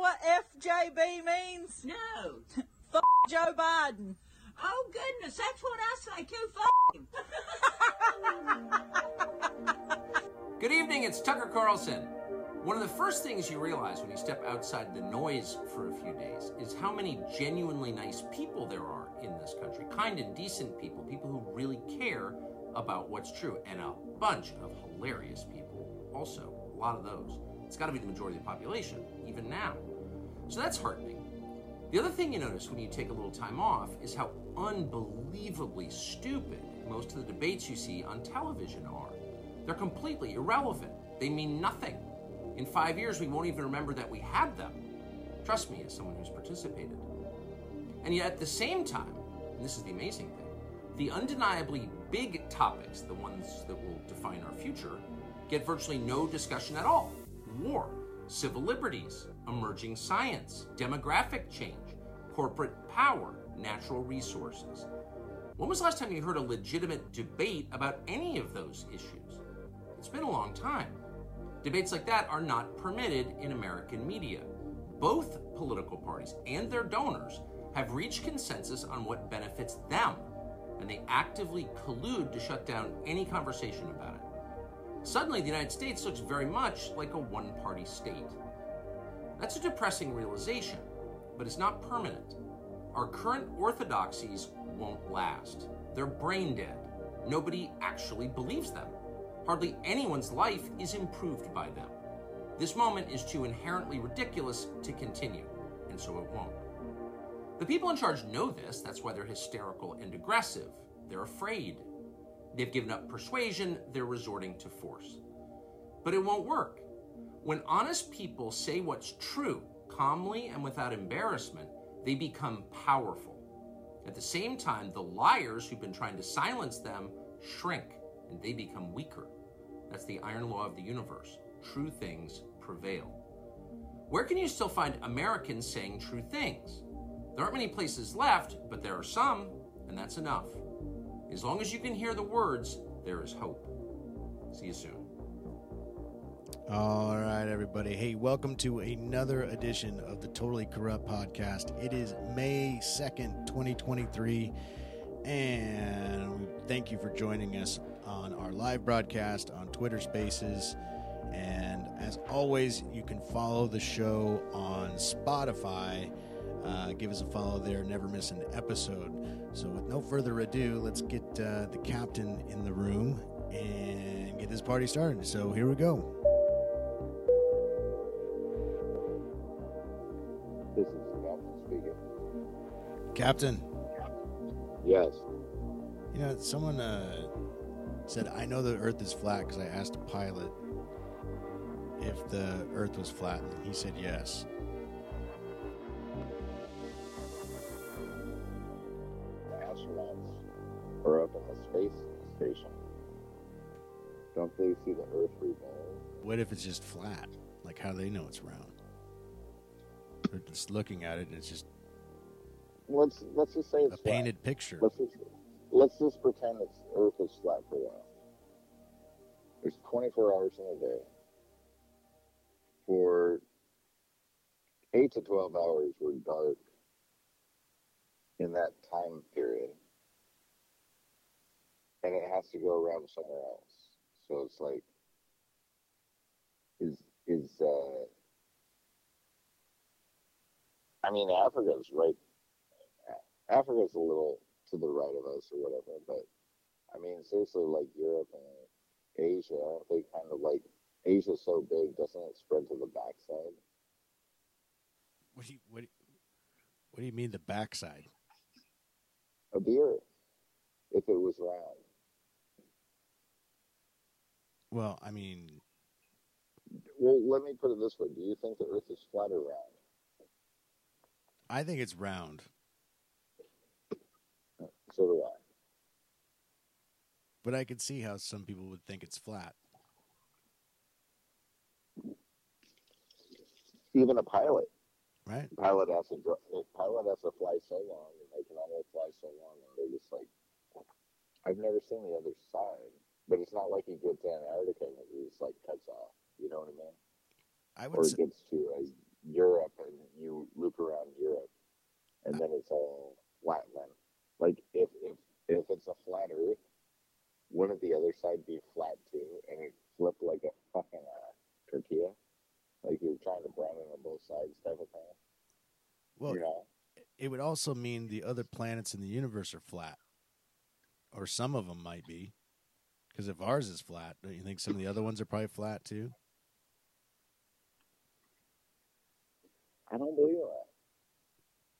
what FJB means? No. F Joe Biden. Oh goodness, that's what I say too. F him. Good evening, it's Tucker Carlson. One of the first things you realize when you step outside the noise for a few days is how many genuinely nice people there are in this country. Kind and decent people, people who really care about what's true, and a bunch of hilarious people also. A lot of those. It's got to be the majority of the population, even now. So that's heartening. The other thing you notice when you take a little time off is how unbelievably stupid most of the debates you see on television are. They're completely irrelevant, they mean nothing. In five years, we won't even remember that we had them. Trust me, as someone who's participated. And yet, at the same time, and this is the amazing thing, the undeniably big topics, the ones that will define our future, get virtually no discussion at all war, civil liberties, emerging science, demographic change, corporate power, natural resources. When was the last time you heard a legitimate debate about any of those issues? It's been a long time. Debates like that are not permitted in American media. Both political parties and their donors have reached consensus on what benefits them, and they actively collude to shut down any conversation about it. Suddenly, the United States looks very much like a one party state. That's a depressing realization, but it's not permanent. Our current orthodoxies won't last. They're brain dead. Nobody actually believes them. Hardly anyone's life is improved by them. This moment is too inherently ridiculous to continue, and so it won't. The people in charge know this, that's why they're hysterical and aggressive. They're afraid. They've given up persuasion, they're resorting to force. But it won't work. When honest people say what's true, calmly and without embarrassment, they become powerful. At the same time, the liars who've been trying to silence them shrink and they become weaker. That's the iron law of the universe. True things prevail. Where can you still find Americans saying true things? There aren't many places left, but there are some, and that's enough. As long as you can hear the words, there is hope. See you soon. All right, everybody. Hey, welcome to another edition of the Totally Corrupt podcast. It is May 2nd, 2023, and thank you for joining us on our live broadcast on Twitter Spaces. And as always, you can follow the show on Spotify. Uh, give us a follow there, never miss an episode. So, with no further ado, let's get uh, the captain in the room and get this party started. So, here we go. This is captain speaking. Captain, Yes. you know, someone uh, said, I know the earth is flat because I asked a pilot if the earth was flat, and he said yes. Astronauts are up in the space station. Don't they see the Earth revolve? What if it's just flat? Like, how do they know it's round? They're just looking at it and it's just Let's let's just say a it's flat. painted picture. Let's just let's just pretend it's Earth is flat for a while. There's 24 hours in a day. For eight to 12 hours, we're dark in that time period, and it has to go around somewhere else. So it's like, is is uh, I mean, Africa's right. Africa's a little to the right of us or whatever, but I mean, seriously, like Europe and Asia, aren't they kind of like Asia's so big, doesn't it spread to the backside? What do you what do you, what do you mean the backside? Of the Earth, if it was round. Well, I mean, Well, let me put it this way: Do you think the Earth is flat or round? I think it's round, So do I. but I could see how some people would think it's flat. Even a pilot, Right? pilot has to a pilot has to fly so long, and they can only fly so long, and they're just like, I've never seen the other side, but it's not like he gets to Antarctica and he just like cuts off. You know what I mean? I Or would he say, gets to Europe and you loop around Europe, and then it's all flatland. Like if if if it's a flat Earth, wouldn't the other side be flat too, and it flip like a fucking uh, tortilla? Like you're trying to brown it on both sides, type of thing. Well, you know, it would also mean the other planets in the universe are flat, or some of them might be. Because if ours is flat, don't you think some of the other ones are probably flat too? I don't believe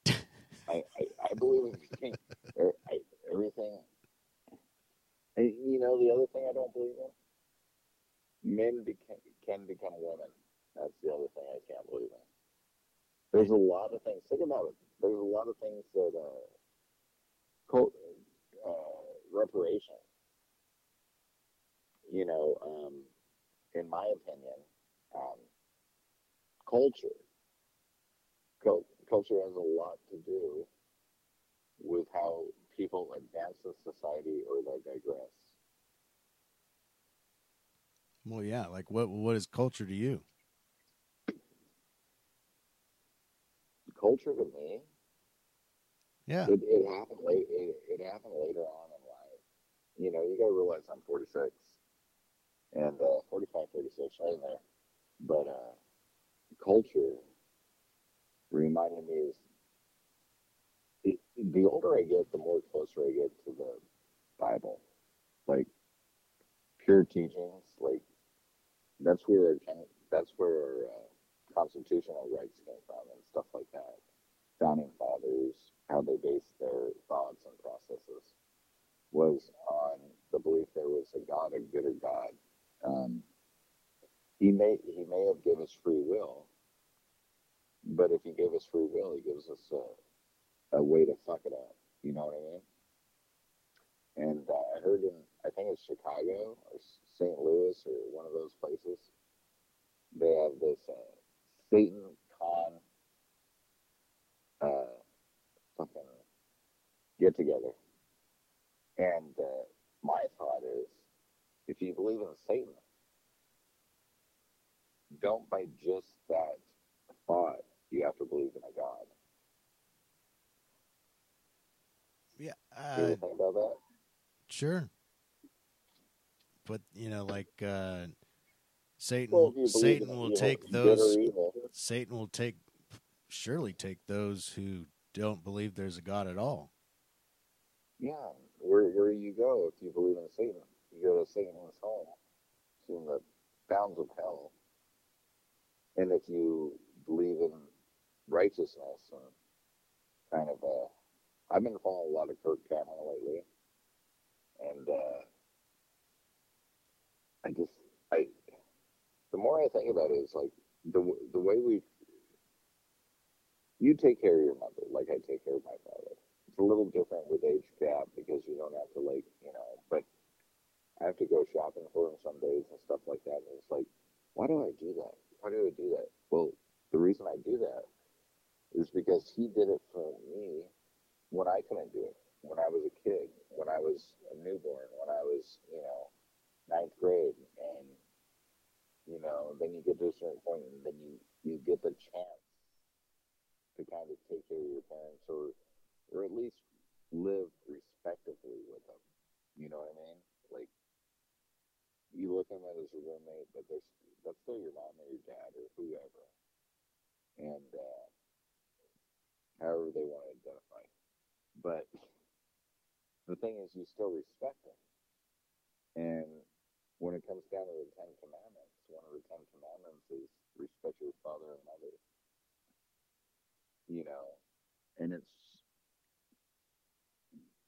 that. I, I I believe in er, I, everything. And, you know, the other thing I don't believe in, men beca- can become women. That's the other thing I can't believe in. There's a lot of things. Think about it. There's a lot of things that uh, co- uh, reparation. You know, um, in my opinion, um, culture. Cul- culture has a lot to do with how people advance in society or they digress. Well, yeah. Like what? What is culture to you? Culture to me Yeah. It, it happened late. It, it happened later on in life. You know, you got to realize I'm 46 and uh, 45, 46, right in there. But uh, culture reminded me is the, older I get, the more closer I get to the Bible. Like pure teachings, like that's where that's where our uh, constitutional rights came from and stuff like that. Founding fathers, how they based their thoughts and processes was on the belief there was a God, a gooder God. Um, he may he may have given us free will, but if he gave us free will, he gives us a, a way to fuck it up. You know what I mean? And uh, I heard in I think it's Chicago or St. Louis or one of those places, they have this uh, Satan con uh, fucking get together. And uh, my thought is, if you believe in Satan, don't by just that thought you have to believe in a God. Yeah. Do you Uh, think about that? sure. But you know, like uh, Satan. Well, if you believe Satan will take those. Satan will take surely take those who don't believe there's a God at all. Yeah, where where you go if you believe in Satan, you go to Satan's home, it's in the bounds of hell. And if you believe in righteousness and kind of uh, I've been following a lot of Kirk Cameron lately, and uh, I just I the more I think about it, it's like the the way we you take care of your mother like I take care of my father. It's a little different with age gap because you don't have to like you know but i have to go shopping for him some days and stuff like that. And it's like why do i do that? Why do i do that? Well the reason i do that is because he did it for me when i couldn't do it when i was a kid when i was a newborn when i was you know ninth grade. And you know then you get to a certain point and then you you get the chance to kind of take care of your parents or or at least live respectively with them. You know what I mean? Like you look at them as a roommate, but there's that's still your mom or your dad or whoever. And uh however they want to identify. But the thing is you still respect them. And when it comes down to the Ten Commandments, one of the Ten Commandments is respect your father and mother. You know, and it's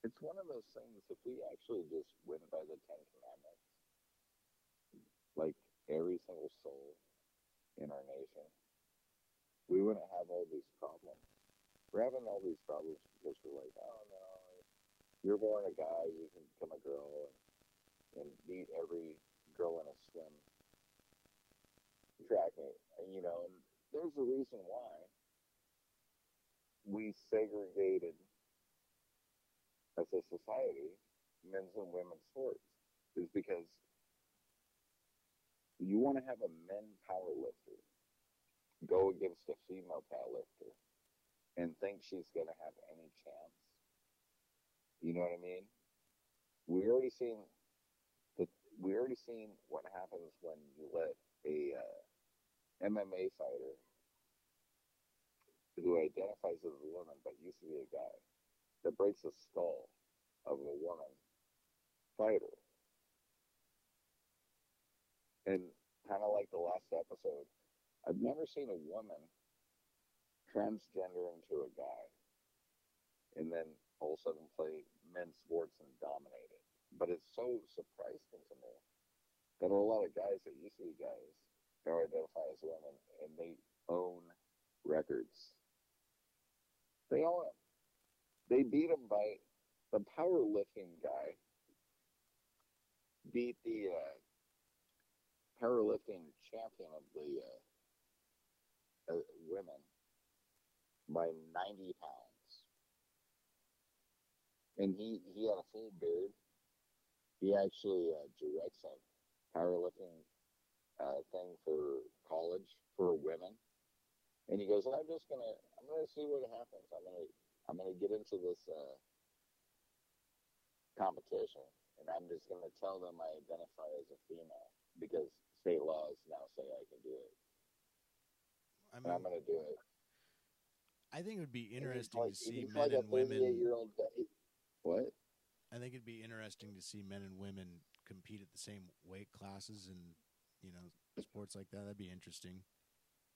it's one of those things if we actually just went by the ten commandments like every single soul in our nation we wouldn't have all these problems. We're having all these problems because we're like oh no you're born a guy you can become a girl and, and meet every girl in a swim track meet and, you know there's a reason why we segregated as a society, men's and women's sports, is because you want to have a men power lifter go against a female powerlifter and think she's going to have any chance. You know what I mean? We already seen the we already seen what happens when you let a uh, MMA fighter who identifies as a woman but used to be a guy that breaks the skull of a woman fighter. And kind of like the last episode, I've never seen a woman transgender into a guy and then all of a sudden play men's sports and dominate it. But it's so surprising to me that a lot of guys that to be guys now identify as women and they own records. They own them. They beat him by the powerlifting guy beat the uh, powerlifting champion of the uh, uh, women by 90 pounds. And he, he had a full beard. He actually uh, directs a powerlifting uh, thing for college for women. And he goes, I'm just gonna, I'm gonna see what happens. I'm gonna, I'm gonna get into this uh, competition, and I'm just gonna tell them I identify as a female because state laws now say I can do it. I And I'm gonna do it. I think it would be interesting like- to see men like and women. 38-year-old guy. What? I think it'd be interesting to see men and women compete at the same weight classes and you know sports like that. That'd be interesting.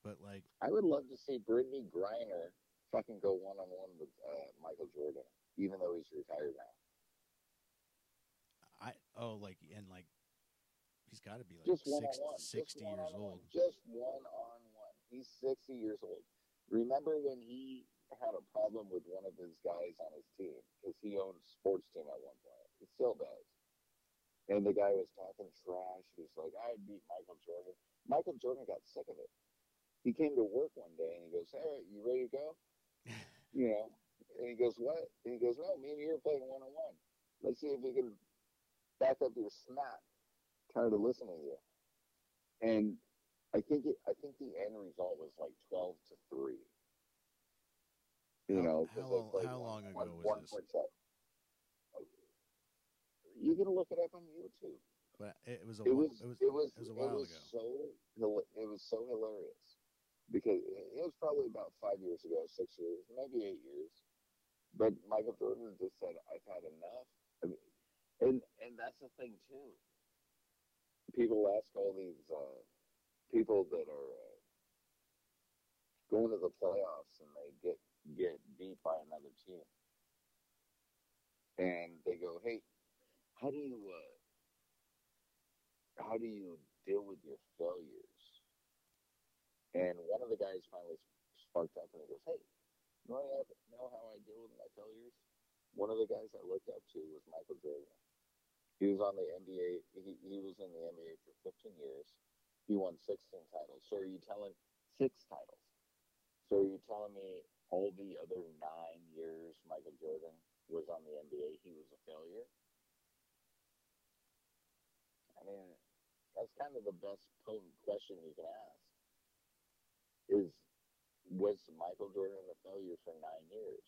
But like, I would love to see Brittney Griner fucking go one on one with uh, Michael Jordan, even though he's retired now. I oh like and like he's got to be like Just one six, on one. 60 years old. Just one on one. He's 60 years old. Remember when he had a problem with one of his guys on his team because he owned a sports team at one point. He still does. And the guy was talking trash. He was like, I beat Michael Jordan. Michael Jordan got sick of it. He came to work one day and he goes, Hey, you ready to go? You know, and he goes, What? And he goes, No, me and you are playing one on one. Let's see if we can back up your snap. Tired of listening to you. And I think it, I think the end result was like twelve to three. You How- know, how long- how one- long ago one- was one this? You can look it up on YouTube. But it was a It was it was it was it was a while was ago. so it was so hilarious because it was probably about five years ago, six years, maybe eight years. But Michael Jordan just said, "I've had enough." I mean, and and that's the thing too. People ask all these uh, people that are uh, going to the playoffs and they get get beat by another team, and they go, "Hey, how do you?" Uh, how do you deal with your failures? And one of the guys finally sparked up and he goes, Hey, you know, know how I deal with my failures? One of the guys I looked up to was Michael Jordan. He was on the NBA, he, he was in the NBA for 15 years. He won 16 titles. So are you telling six titles? So are you telling me all the other nine years Michael Jordan was on the NBA, he was a failure? I mean, that's kind of the best potent question you can ask. Is was Michael Jordan a failure for nine years?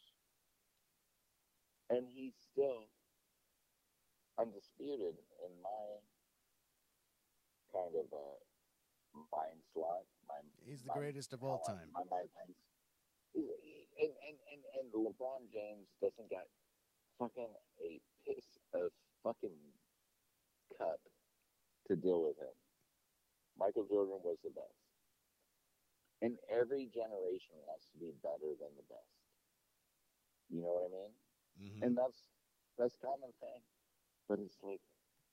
And he's still undisputed in my kind of uh, mind slot. My, He's the my- greatest of all time. My thinks. And, and, and, and LeBron James doesn't got fucking a piece of fucking cup to deal with him. Michael Jordan was the best. And every generation has to be better than the best. You know what I mean? Mhm. And that's that's common thing. But it's like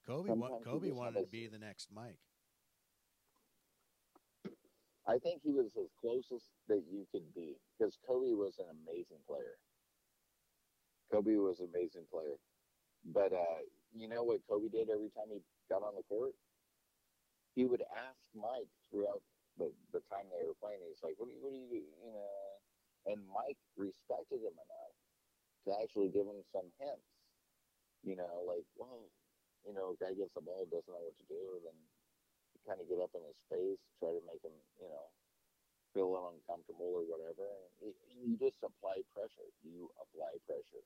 Kobe wa- Kobe wanted to be the next Mike. I think he was as closest that you could be because Kobe was an amazing player. Kobe was an amazing player, but uh, you know what Kobe did every time he got on the court? He would ask Mike throughout the, the time they were playing. He's like, "What do you, what do you, you know?" And Mike respected him enough to actually give him some hints. You know, like, well, you know, guy gets the ball, doesn't know what to do, then kind of get up in his face, try to make him, you know, feeling uncomfortable or whatever, it, you just apply pressure. You apply pressure.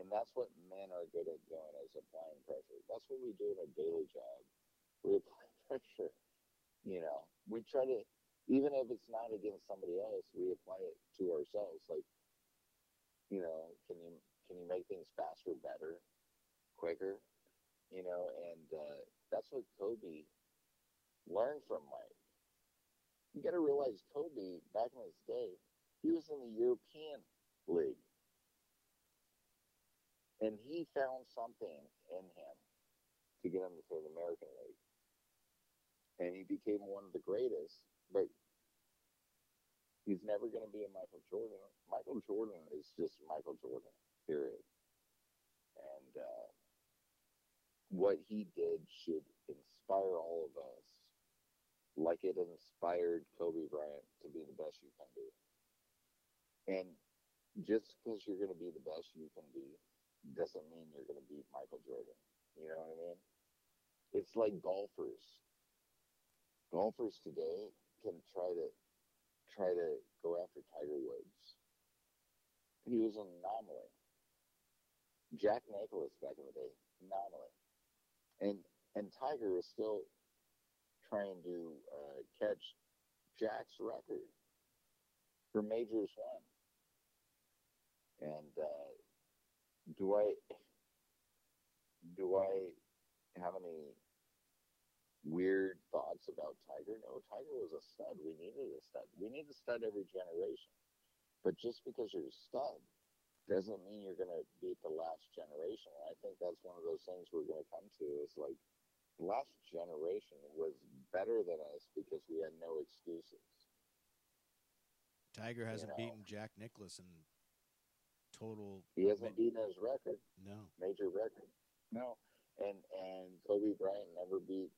And that's what men are good at doing is applying pressure. That's what we do in a daily job. We apply pressure. You know, we try to, even if it's not against somebody else, we apply it to ourselves. Like, you know, can you can you make things faster, better, quicker? You know, and uh, that's what Kobe learned from Mike. You got to realize Kobe back in his day, he was in the European League and he found something in him to get him to the American League. And he became one of the greatest, but he's never going to be a Michael Jordan. Michael Jordan is just Michael Jordan, period. And uh, what he did should inspire all of us, like it inspired Kobe Bryant to be the best you can be. And just because you're going to be the best you can be doesn't mean you're going to beat Michael Jordan. You know what I mean? It's like golfers. Golfers today can try to try to go after Tiger Woods. He was an anomaly. Jack Nicklaus back in the day, anomaly, and and Tiger is still trying to uh, catch Jack's record for majors won. And uh, do I do I have any weird thoughts about Tiger? No, Tiger was a stud. We needed a stud. We need a stud every generation. But just because you're a stud doesn't mean you're going to beat the last generation. And I think that's one of those things we're going to come to is like the last generation was better than us because we had no excuses. Tiger hasn't You know. beaten Jack Nicklaus in total. He hasn't beaten his record. No, major record. No. And and Kobe Bryant never beat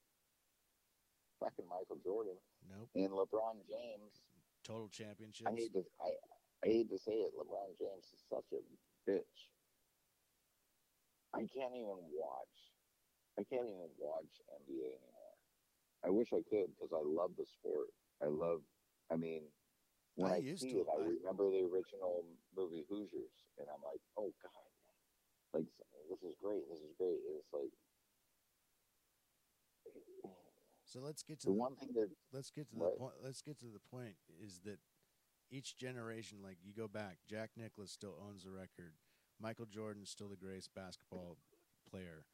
fucking Michael Jordan. nope. And LeBron James, Total championships. I hate to I, I hate to say it, LeBron James is such a bitch. I can't even watch. I can't even watch NBA anymore. I wish I could because I love the sport. I love. I mean, when I I, used see to. it, I I- remember the original movie Hoosiers, and I'm like, oh god, like this is great. This is great. And it's like So let's get to the the, one thing that let's get to the point. Let's get to the point is that each generation, like you go back, Jack Nicklaus still owns the record. Michael Jordan's still the greatest basketball player.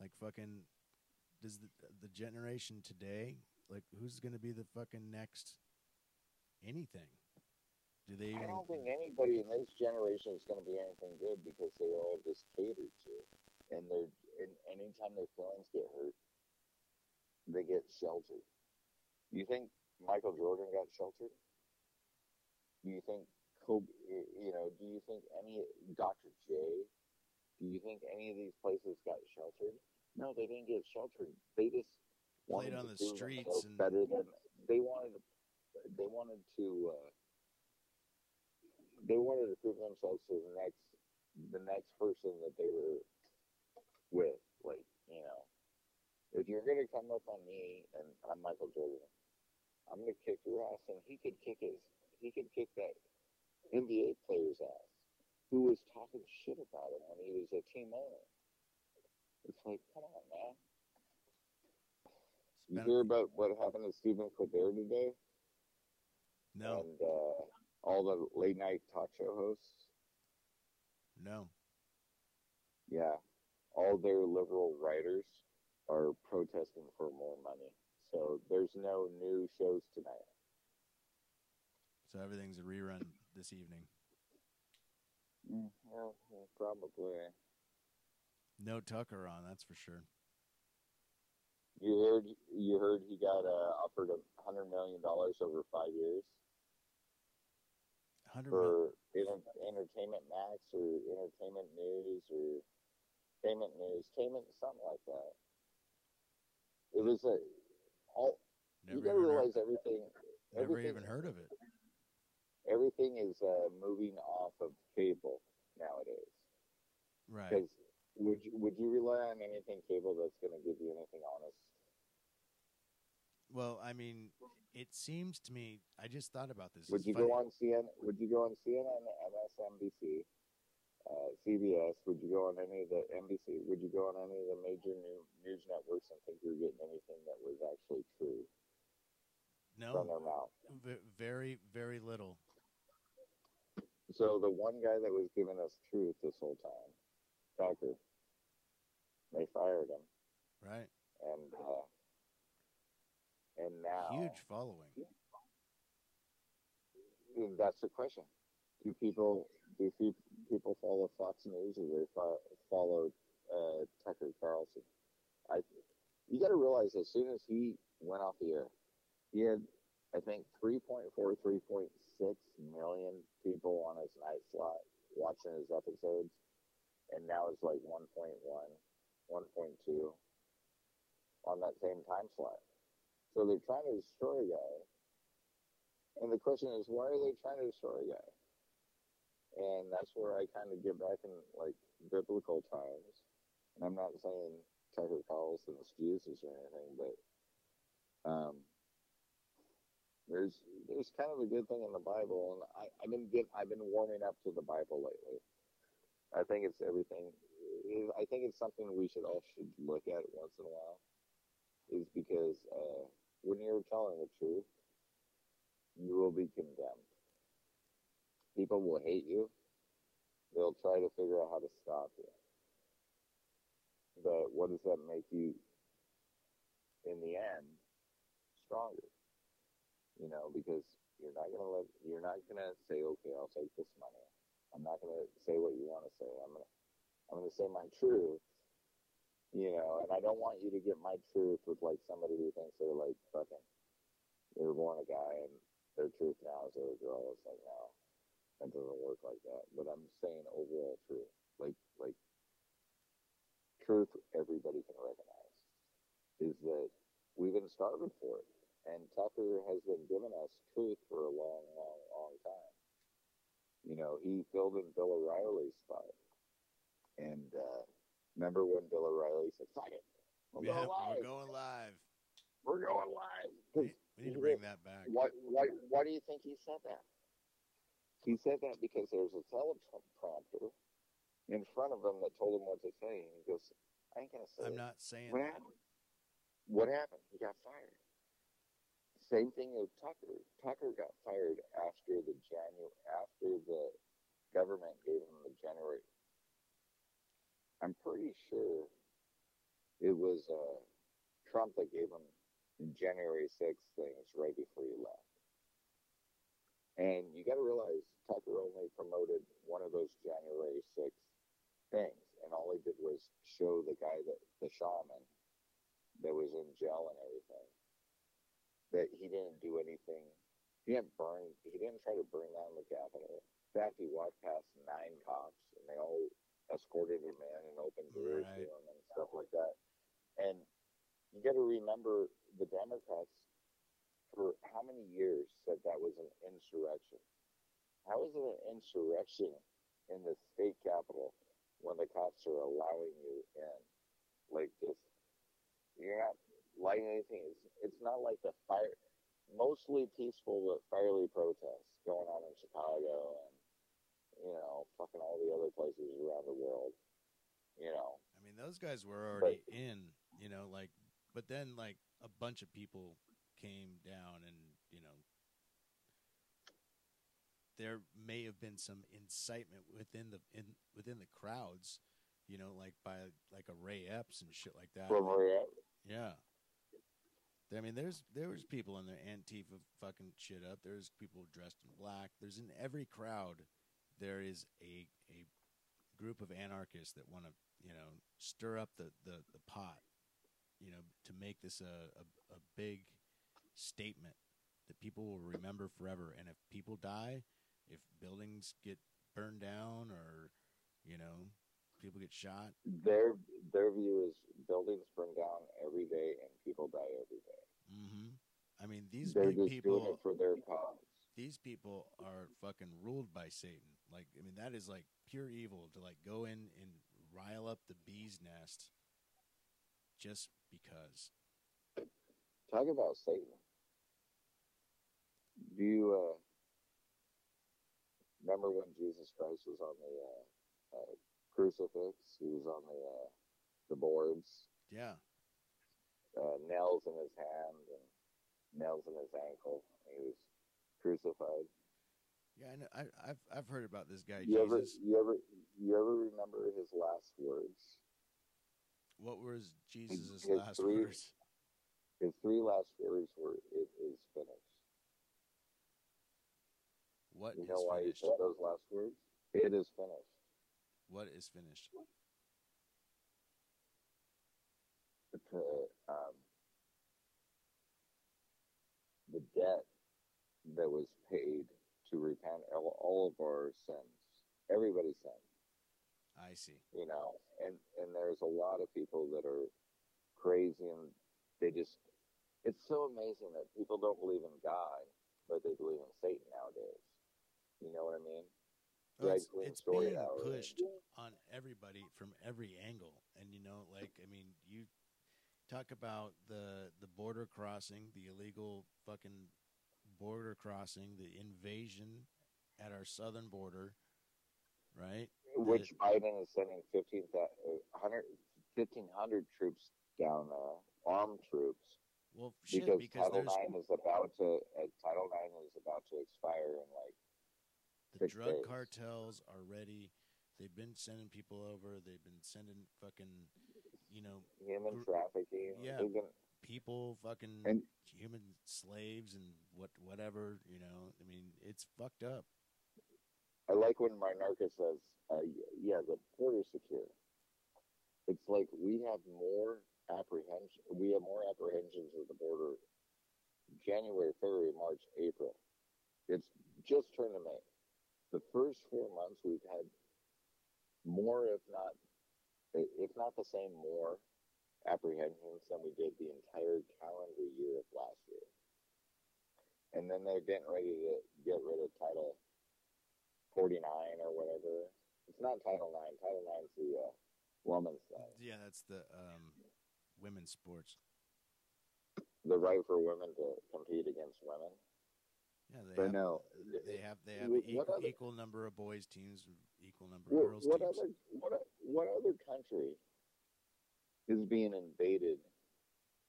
Like fucking, does the the generation today like who's going to be the fucking next anything? Do they I even? don't think anybody in this generation is going to be anything good because they're all just catered to, and they're and anytime their feelings get hurt, they get sheltered. Do you think Michael Jordan got sheltered? Do you think Kobe? You know? Do you think any Dr. J? Do you think any of these places got sheltered? No, they didn't get sheltered. They just Played on the streets and- better than they wanted. To, they wanted to. Uh, they wanted to prove themselves to the next the next person that they were with. Like, you know, if you're gonna come up on me and I'm Michael Jordan, I'm gonna kick your ass and he could kick his he could kick that NBA player's ass who was talking shit about him when he was a team owner. It's like, come on, man. You hear about what happened to Stephen Colbert today? no, And uh, all the late night talk show hosts? no. Yeah, all their liberal writers are protesting for more money. So there's no new shows tonight. So everything's a rerun this evening. Well, probably. No Tucker on, that's for sure. You heard you heard he got uh, offered a hundred million dollars over five years Hundred for enter- Entertainment Max or Entertainment News or Payment News, Payment something like that. It was a all. never, you gotta even heard, realize everything. never even heard of it. everything is uh, moving off of cable nowadays. Right. Because would you would you rely on anything cable that's going to give you anything honest? Well, I mean, it seems to me. I just thought about this. Would It's you funny. go on CNN? Would you go on CNN, MSNBC, uh, CBS? Would you go on any of the NBC? Would you go on any of the major new, news networks and think you're getting anything that was actually true No, from their mouth? v- very, very little. So the one guy that was giving us truth this whole time, Tucker, they fired him, Right? and uh, and now Huge following. that's the question. Do people do fe- people follow Fox News or they fo- follow uh, Tucker Carlson? I you got to realize as soon as he went off the air, he had I think 3.4, 3.6 million people on his night slot watching his episodes, and now it's like 1.1, 1.2 on that same time slot. So they're trying to destroy a guy and the question is, why are they trying to destroy a guy? And that's where I kind of get back in like biblical times. And I'm not saying Tucker Carlson's Jesus or anything, but um, there's there's kind of a good thing in the Bible, and I, I've been get I've been warming up to the Bible lately. I think it's everything. I think it's something we should all should look at once in a while, is because uh, when you're telling the truth you will be condemned. People will hate you. They'll try to figure out how to stop you. But what does that make you, in the end, stronger? You know, because you're not gonna let you're not gonna say, okay, I'll take this money. I'm not gonna say what you want to say. I'm gonna I'm gonna say my truth. You know, and I don't want you to get my truth with like somebody who thinks they're like fucking they were born a guy and their truth now is they're a girl. It's like no, that doesn't work like that. But I'm saying overall truth, like like truth, everybody can recognize is that we've been starving for it, and Tucker has been giving us truth for a long, long, long time. You know, he filled in Bill O'Reilly's spot, and uh, remember when Bill O'Reilly said, "Fuck it, we're Yeah, going live. we're going live. We're going live." We, we need to bring that back. why, why, why do you think he said that? He said that because there's a teleprompter in front of him that told him what to say, and he goes, "I ain't gonna say." I'm it." not saying What that. happened? What happened? He got fired. Same thing with Tucker. Tucker got fired after the Janu after the government gave him the January. I'm pretty sure it was uh, Trump that gave him January 6th things right before he left. And you got to realize Tucker only promoted one of those January 6th things, and all he did was show the guy that the shaman that was in jail and everything that he didn't do anything. He didn't burn. He didn't try to burn down the Capitol. In fact, he walked past nine cops, and they all escorted him in and opened doors Right. to him and stuff like that. And you got to remember the Democrats for how many years said that was an insurrection. How is it an insurrection in the state capitol when the cops are allowing you in? Like just you're not lighting anything. It's it's not like the fire, mostly peaceful but fiery protests going on in Chicago and you know fucking all the other places around the world. You know, I mean, those guys were already in, you know, like, but then like a bunch of people came down, and you know, there may have been some incitement within the in within the crowds, you know, like by like a Ray Epps and shit like that. from where Yeah. I mean, there's there was people in there Antifa fucking shit up. There's people dressed in black. There's in every crowd, there is a a group of anarchists that want to you know stir up the, the, the pot, you know, to make this a, a a big statement that people will remember forever. And if people die, if buildings get burned down, or you know, people get shot, their their view is buildings burn down every day and people die every day. hmm I mean, these They're big people. for their cause. these people are fucking ruled by Satan. Like, I mean, that is like pure evil to like go in and rile up the bee's nest just because. Talk about Satan. Do you uh, remember when Jesus Christ was on the uh, uh, crucifix? He was on the uh, the boards, Yeah. uh, nails in his hand and nails in his ankle. He was crucified. Yeah, I know, I, I've I've heard about this guy You ever, Jesus. you ever, you ever remember his last words? What were Jesus' his last three- words? His three last words were, "It is finished." What You is know why he finished? said those last words? It is finished. What is finished? To, um, the debt that was paid to repent all, all of our sins, everybody's sins. I see. you know and and there's a lot of people that are crazy and they just it's so amazing that people don't believe in god but they believe in satan nowadays. You know what i mean? Oh, it's being pushed on everybody from every angle, and you know, like I mean, you talk about the the border crossing, the illegal fucking border crossing, the invasion at our southern border, right? which biden is sending 15, uh, 100 1500 troops down there armed troops Well, shit, because, because title there's 9 is about to uh, title 9 is about to expire in like the drug days. cartels are ready. They've been sending people over. They've been sending fucking, you know, human Gr- trafficking yeah. people fucking And- human slaves and what whatever you know i mean it's fucked up I like when Mayorkas says, uh, "Yeah, the border's secure." It's like we have more apprehension. We have more apprehensions at the border. January, February, March, April. It's just turned to May. The first four months we've had more, if not, if not the same, more apprehensions than we did the entire calendar year of last year. And then they're getting ready to get rid of Title 49 or whatever. It's not Title 9. Title 9 is the uh, woman's thing. yeah that's the um women's sports The right for women to compete against women. yeah they But have no. they have they have What equal, other- equal number of boys teams equal number of What, girls what teams other what o- what other country is being invaded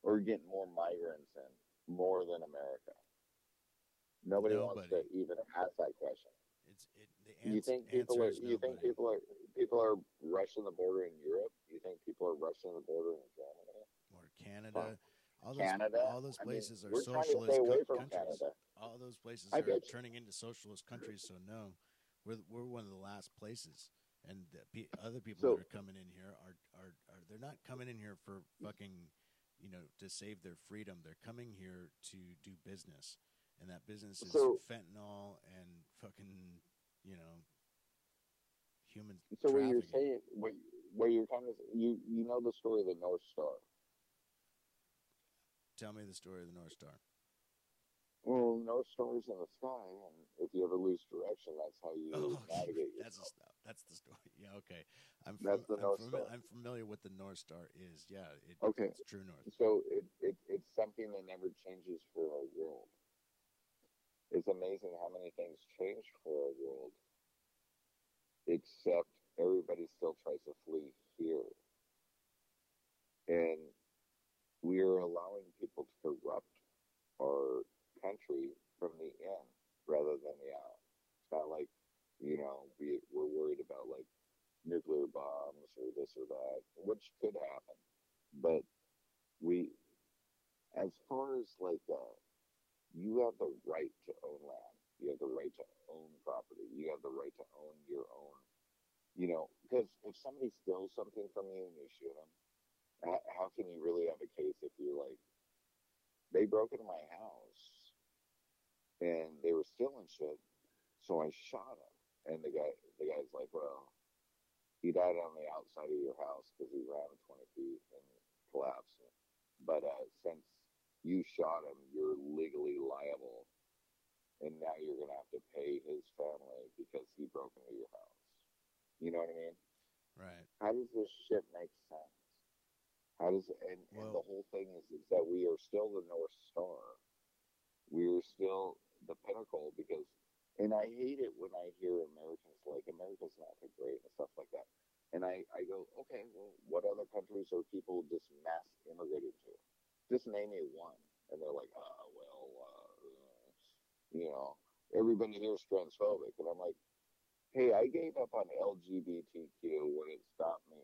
or getting more migrants in more than America? Nobody, wants to even ask that question. it's it the you think people are you think people are people are rushing the border in Europe? You think people are rushing the border in Germany? Canada all those Canada? all those I mean, places are we're trying to socialist co- countries Canada. all those places I are turning into socialist countries so no we're we're one of the last places and the other people So- that are coming in here are, are are they're not coming in here for fucking you know to save their freedom they're coming here to do business and that business is So- fentanyl and fucking you know human So what you're saying, what what you're kind of you you know the story of the North Star. Tell me the story of the north star Well, North Star's in the sky, and if you ever lose direction, that's how you Oh, navigate. that's the yourself. stuff. That's the story. Yeah, okay. I'm That's the I'm, North fami- Star. I'm familiar with the North Star is. Yeah, it, Okay. it's true north. So it, it it's something that never changes for our world. It's amazing how many things change for our world, except everybody still tries to flee here. And we are allowing people to corrupt our country from the in rather than the out. It's not like, you know, we, we're worried about like nuclear bombs or this or that, which could happen. But we, as far as like, uh, you have the right to own land. You have the right to own property. You have the right to own your own, you know, because if somebody steals something from you and you shoot them, how, can you really have a case if you're like, they broke into my house and they were stealing shit, so I shot him. And the guy, the guy's like, well, he died on the outside of your house because he ran 20 feet and collapsed. But uh, since you shot him, you're legally liable, and now you're gonna have to pay his family because he broke into your house. You know what I mean? Right. How does this shit make sense? How does and, well, and the whole thing is is that we are still the North Star. We are still the pinnacle because and I hate it when I hear Americans like America's not that great and stuff like that. And I, I go, okay, well, what other countries are people just mass immigrated to? Just name me one. And they're like, oh, well, uh, you know, everybody here is transphobic. And I'm like, hey, I gave up on LGBTQ when it stopped me,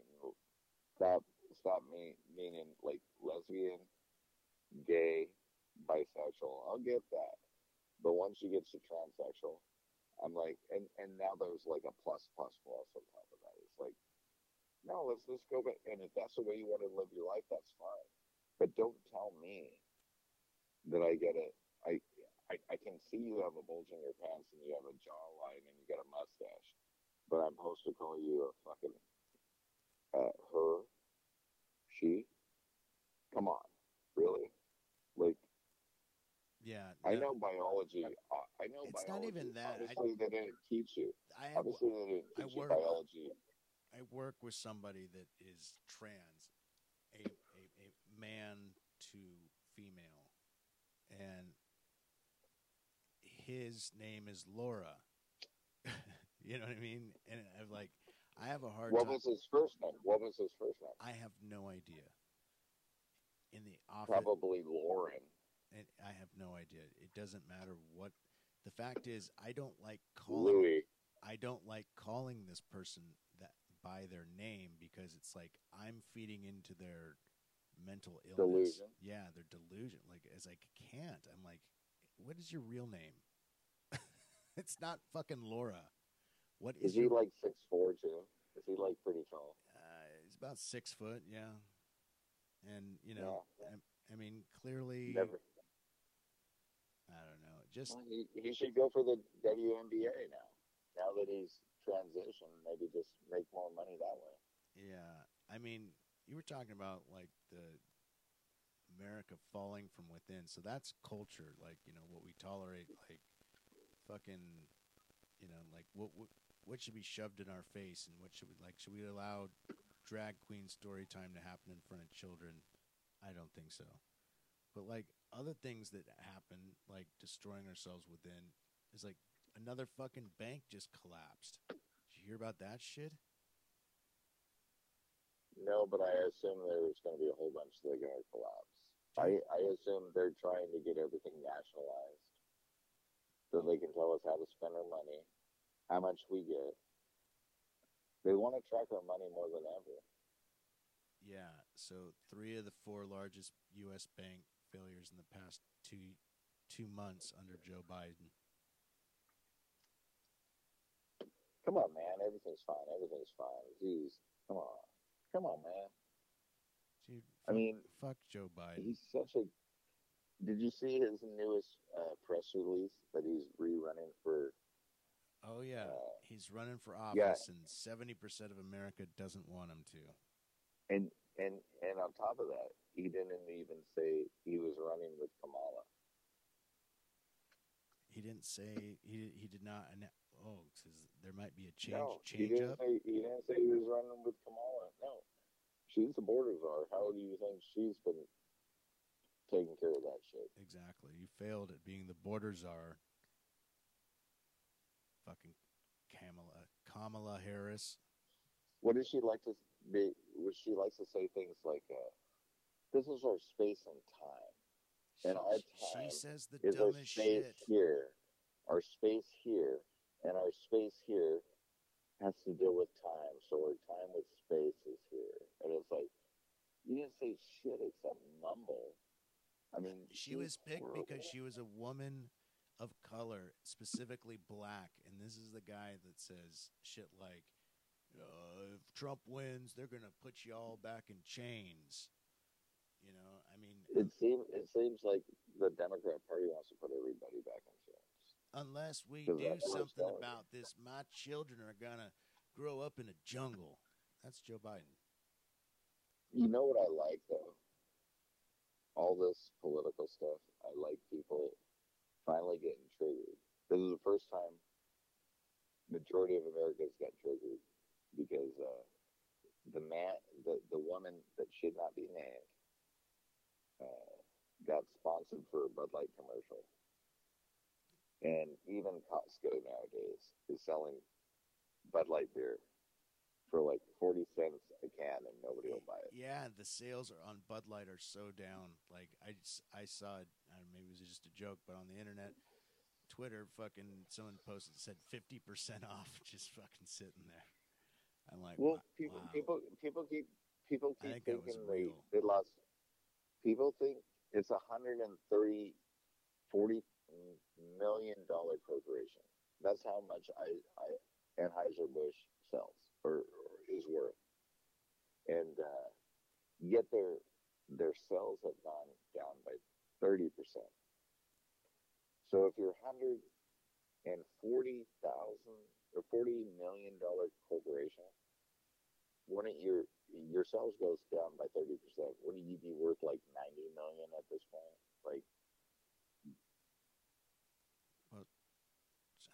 stopped stop me meaning like lesbian, gay, bisexual. I'll get that. But once you get to transsexual, I'm like, and, and now there's like a plus, plus, plus on top of that. It's like, no, let's let's go back. And if that's the way you want to live your life, that's fine. But don't tell me that I get it. I, I I can see you have a bulge in your pants and you have a jawline and you got a mustache, but I'm supposed to call you a fucking uh, her, she. Come on, really? Like Yeah, I know biology. uh, I know It's biology. not even that. I- Obviously, they didn't teach you. I have, Obviously, they didn't I teach you work- biology. I work with somebody that is trans, a, a, a man to female, and his name is Laura. you know what I mean? And I'm like, I have a hard What time. was his first name? What was his first name? I have no idea. In the office, Probably Lauren. and I have no idea. It doesn't matter what. The fact is, I don't like calling. Louis. I don't like calling this person that by their name because it's like I'm feeding into their mental illness. Delusion. Yeah, their delusion. Like as I can't. I'm like, what is your real name? it's not fucking Laura. What is, Is he your? like six four too? Is he like pretty tall? uh, he's about six foot. Yeah, and you know, I, I mean, clearly, Never. I don't know. Just Well, he, he should go for the WNBA now. Now that he's transitioned, maybe just make more money that way. Yeah, I mean, you were talking about like the America falling from within. So that's culture, like you know what we tolerate, like fucking, you know, like what what what should be shoved in our face, and what should we like? Should we allow drag queen story time to happen in front of children? I don't think so. But like other things that happen, like destroying ourselves within, is like another fucking bank just collapsed. Did you hear about that shit? No, but I assume there's going to be a whole bunch that are going to collapse. I, I assume they're trying to get everything nationalized so they can tell us how to spend our money, how much we get. They want to track our money more than ever. Yeah. So three of the four largest U.S. bank failures in the past two two months under Joe Biden. Come on, man. Everything's fine. Everything's fine. Jeez. Come on. Come on, man. Dude, I mean, fuck Joe Biden. he's such a. Did you see his newest uh, press release that he's rerunning for? Oh yeah, uh, he's running for yeah. office, and seventy percent of America doesn't want him to. And and and on top of that, he didn't even say he was running with Kamala. He didn't say he he did not. Oh, says there might be a change no, he change didn't up. say he didn't say he was running with Kamala. No, she's the border czar. How do you think she's been taking care of that shit? Exactly. You failed at being the border czar. Fucking Kamala Kamala Harris. What does she like to be? She likes to say things like, uh, "This is our space and time." And our she time says the is our space shit. here, our space here, and our space here has to deal with time. So our time with space is here, and it's like you didn't say shit except mumble. I mean, She was picked horrible. because she was a woman of color, specifically black. And this is the guy that says shit like, uh, if Trump wins, they're going to put you all back in chains. You know, I mean, It seems it seems like the Democrat Party wants to put everybody back in chains. unless we do that's what it's something about this, my children are going to grow up in a jungle. That's Joe Biden. You know what I like though? All this political stuff. I like people finally getting triggered. This is the first time majority of Americans got triggered because uh, the man, the the woman that should not be named, uh, got sponsored for a Bud Light commercial, and even Costco nowadays is selling Bud Light beer for like forty cents a can, and nobody will buy it. Yeah, the sales are on Bud Light are so down. Like I, just- I saw it. I don't know, maybe it was just a joke, but on the internet, Twitter, fucking someone posted said fifty percent off, just fucking sitting there. I'm like, Well, wow. people, people, people keep people keep think thinking they, real. they lost. People think it's a hundred and thirty, forty million dollar corporation. That's how much I, I Anheuser Busch sells or, or is worth, and uh, yet their their sales have gone down by thirty percent. So if you're hundred and forty thousand or forty million dollar corporation, wouldn't your your sales goes down by thirty percent? Wouldn't you be worth like ninety million at this point? Like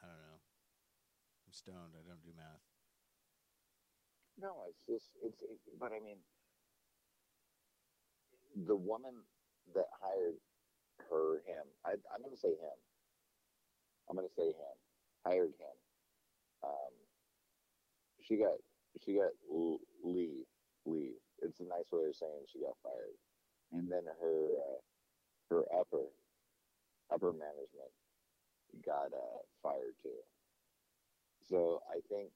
I don't know. I'm stoned. I don't do math. No, it's just it's. It, but I mean, the woman that hired her, him. I, I'm going to say him. I'm going to say him. Hired him. Um, she got she got leave leave. It's a nice way of saying she got fired. And then her uh, her upper upper management got uh, fired too. So I think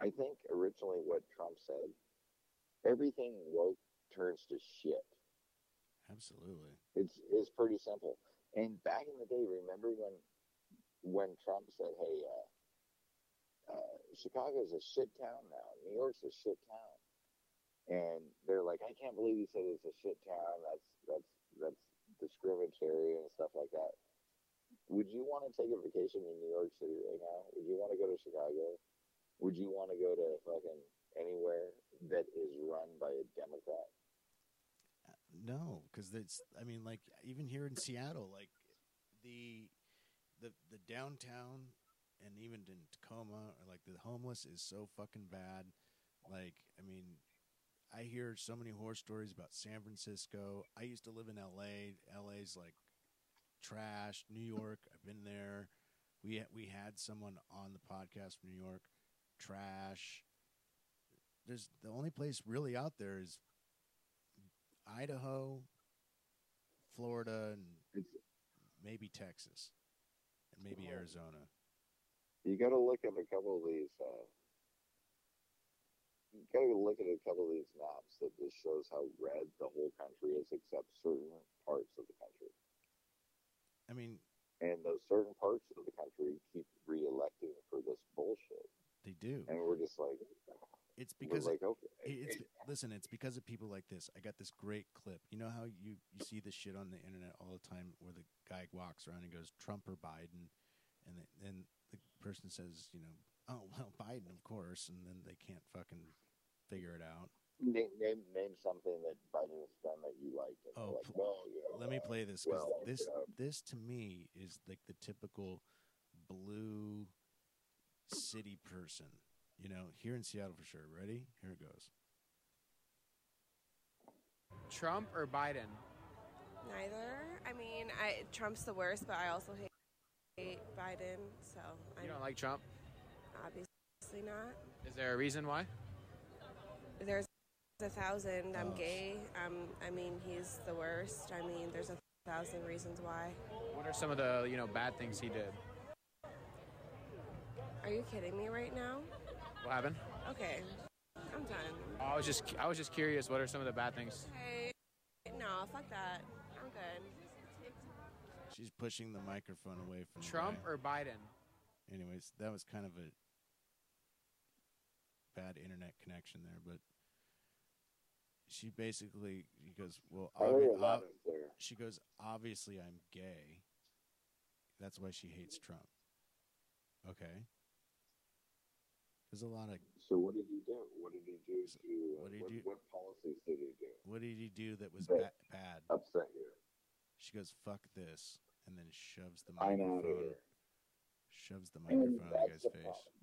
I think originally what Trump said, everything woke turns to shit. Absolutely. It's it's pretty simple. And back in the day, remember when when Trump said, "Hey, uh, uh, Chicago's a shit town now. New York's a shit town," and they're like, "I can't believe he said it's a shit town. That's that's that's discriminatory and stuff like that." Would you want to take a vacation in New York City right now? Would you want to go to Chicago? Would you want to go to fucking anywhere that is run by a Democrat? No, because it's. I mean, like even here in Seattle, like the the the downtown and even in Tacoma, or like the homeless is so fucking bad. Like, I mean, I hear so many horror stories about San Francisco. I used to live in L.A. L.A.'s like trash. New York, I've been there. We we had someone on the podcast from New York. Trash. There's the only place really out there is Idaho, Florida, and It's maybe Texas, and maybe Oh. Arizona. you got to look at a couple of these. Uh, you got to look at a couple of these maps that just shows how red the whole country is, except certain parts of the country. I mean, And those certain parts of the country keep re-electing for this bullshit, they do. and we're just like, It's because like, okay, it's it- listen. It's because of people like this. I got this great clip. You know how you you see this shit on the internet all the time, where the guy walks around and goes Trump or Biden, and then the person says, you know, oh well, Biden, of course, and then they can't fucking figure it out. name, name name something that Biden has done that you like Oh, like, well, yeah, Let me uh, play this because well, this yeah. this to me is like the typical blue city person. You know, here in Seattle for sure. Ready? Here it goes. Trump or Biden? Neither. I mean, I Trump's the worst, but I also hate, hate Biden, so You I'm don't like Trump? obviously not. Is there a reason why? There's a thousand. I'm Oh. gay. Um, I mean, he's the worst. I mean, there's a thousand reasons why. What are some of the you know bad things he did? Are you kidding me right now? What happened? Okay, I'm done. I was just I was just curious. What are some of the bad things? Hey, no, fuck that. I'm good. She's pushing the microphone away from Trump guy. or Biden? Anyways, that was kind of a bad internet connection there, but she basically he goes, "Well, obvi- heard a lot ob- she goes, obviously I'm gay. That's why she hates Trump." Okay. There's a lot of So what did he do? What did he do to? Uh, what what, did he do? what policies did he do? what did he do that was ba- bad? Upset you? She goes, "Fuck this," and then shoves the I'm out of microphone, shoves the microphone on the guy's the face. problem.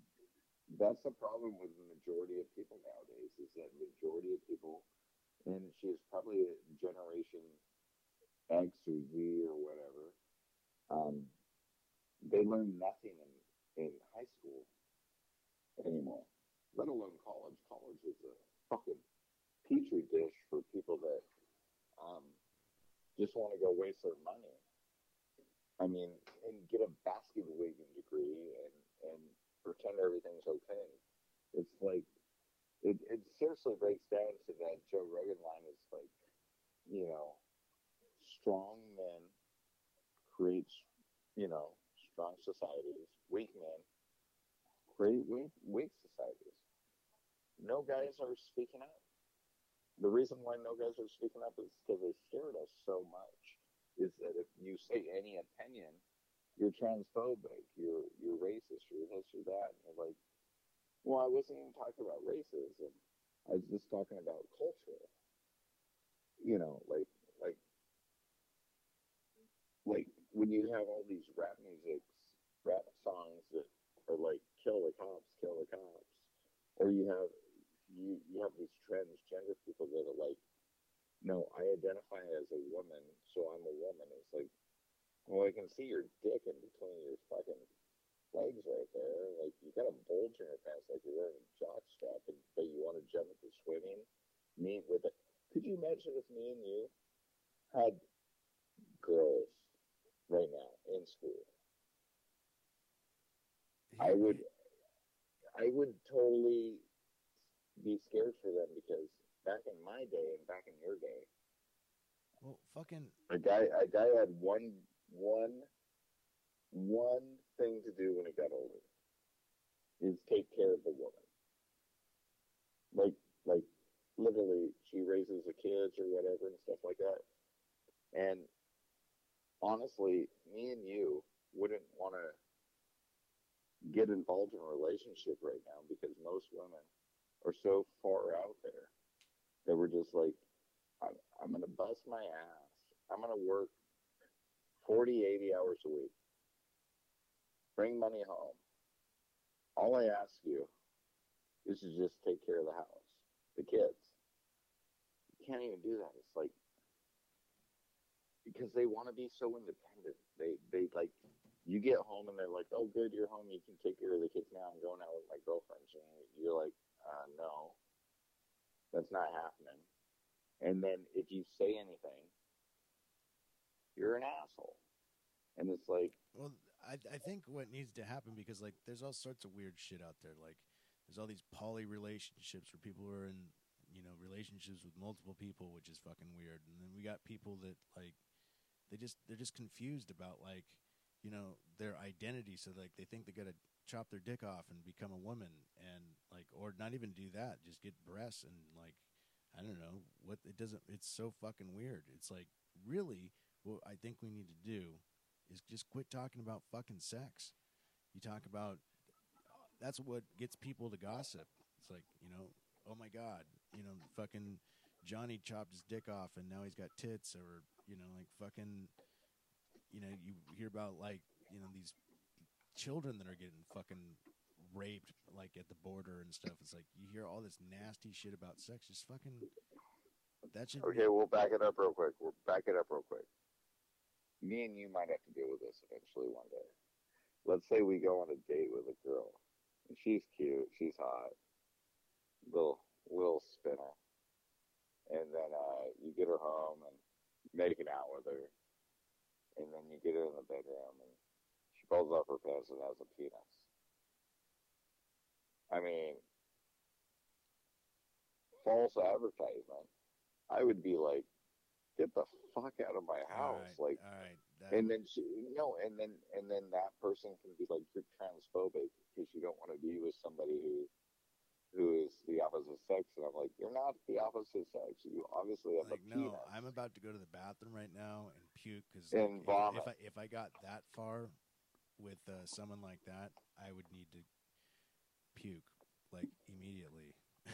That's the problem with the majority of people nowadays. Is that majority of people, and she is probably a generation X or Z or whatever. Um, they learn nothing in in high school anymore, let alone college. College is a fucking petri dish for people that um, just want to go waste their money. I mean, and get a basket wigging degree and, and pretend everything's okay. It's like, it, it seriously breaks down to that Joe Rogan line is like, you know, strong men creates, you know, strong societies, weak men create weak, weak societies. No guys are speaking up. The reason why no guys are speaking up is because they scared us so much. Is that if you say any opinion, you're transphobic, you're you're racist, you're this or that, and you're like, well, I wasn't even talking about racism. I was just talking about culture. You know, like like like when you have all these rap music, rap songs that are like kill the cops, kill the cops, or you have you you have these transgender people that are like, no, I identify as a woman, so I'm a woman. It's like, well, I can see your dick in between your fucking legs right there. Like you got a bulge in your pants, like you're wearing a jock strap, and, but you want to jump into swimming. Me with it. Could you imagine if me and you had girls right now in school? I would, I would totally be scared for them because back in my day and back in your day, Well, fucking a guy, a guy had one, one, one thing to do when he got older is take care of the woman. Like, like literally, she raises the kids or whatever and stuff like that. And honestly, me and you wouldn't want to get involved in a relationship right now because most women are so far out there that we're just like, I'm, I'm going to bust my ass. I'm going to work 40, 80 hours a week. Bring money home. All I ask you is to just take care of the house, the kids. You can't even do that. It's like, because they want to be so independent. They, they like, you get home and they're like, oh, good, you're home. You can take care of the kids now. I'm going out with my girlfriend." And you're like, uh, no, that's not happening. And then if you say anything, you're an asshole. And it's like, Well, I I think what needs to happen because like there's all sorts of weird shit out there. Like there's all these poly relationships where people are in you know relationships with multiple people, which is fucking weird. And then we got people that like they just they're just confused about like you know their identity. So like they think they gotta chop their dick off and become a woman, and like or not even do that, just get breasts and like I don't know what it doesn't. It's so fucking weird. It's like really what I think we need to do is just quit talking about fucking sex. You talk about that's what gets people to gossip. It's like you know, oh my god, you know, fucking Johnny chopped his dick off and now he's got tits, or you know, like fucking, you know, you hear about like you know these children that are getting fucking raped like at the border and stuff. It's like you hear all this nasty shit about sex. Just fucking that should okay, we'll back it up real quick. We'll back it up real quick. Me and you might have to deal with this eventually one day. Let's say we go on a date with a girl, and she's cute, she's hot, little little spinner, and then uh, you get her home and making out with her, and then you get her in the bedroom, and she pulls off her pants and has a penis. I mean, false advertisement. I would be like, get the fuck out of my house, right, like. all right. That, And then she, no, and then and then that person can be like, you're transphobic because you don't want to be with somebody who who is the opposite sex. And I'm like, you're not the opposite sex. You obviously have like a penis. no, I'm about to go to the bathroom right now and puke because And if, if I if I got that far with uh, someone like that, I would need to puke like immediately.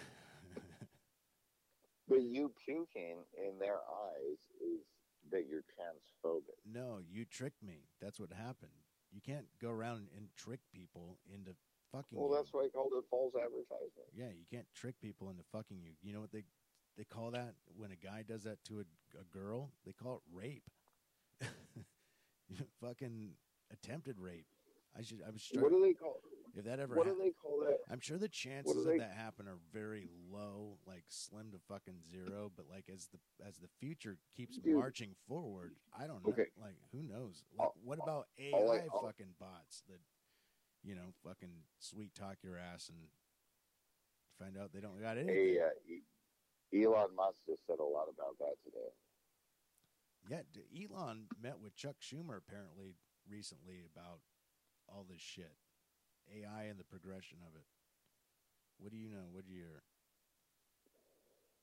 But you puking in their eyes is that you're transphobic. no, you tricked me. That's what happened. You can't go around and trick people into fucking. Well, you. that's why I called it false advertisement. Yeah, you can't trick people into fucking you. You know what they they call that when a guy does that to a, a girl? They call it rape. fucking attempted rape. I should. I was. What do they call? If that ever. What hap- do they call that? I'm sure the chances do of that happen are very low, like slim to fucking zero. But like as the as the future keeps Dude. marching forward, I don't know. Okay. Like who knows? Like, what about AI all I- all- fucking bots that you know fucking sweet talk your ass and find out they don't got anything? Hey, uh, Elon Musk just said a lot about that today. Yeah, Elon met with Chuck Schumer apparently recently about all this shit, AI and the progression of it. What do you know? What do you hear?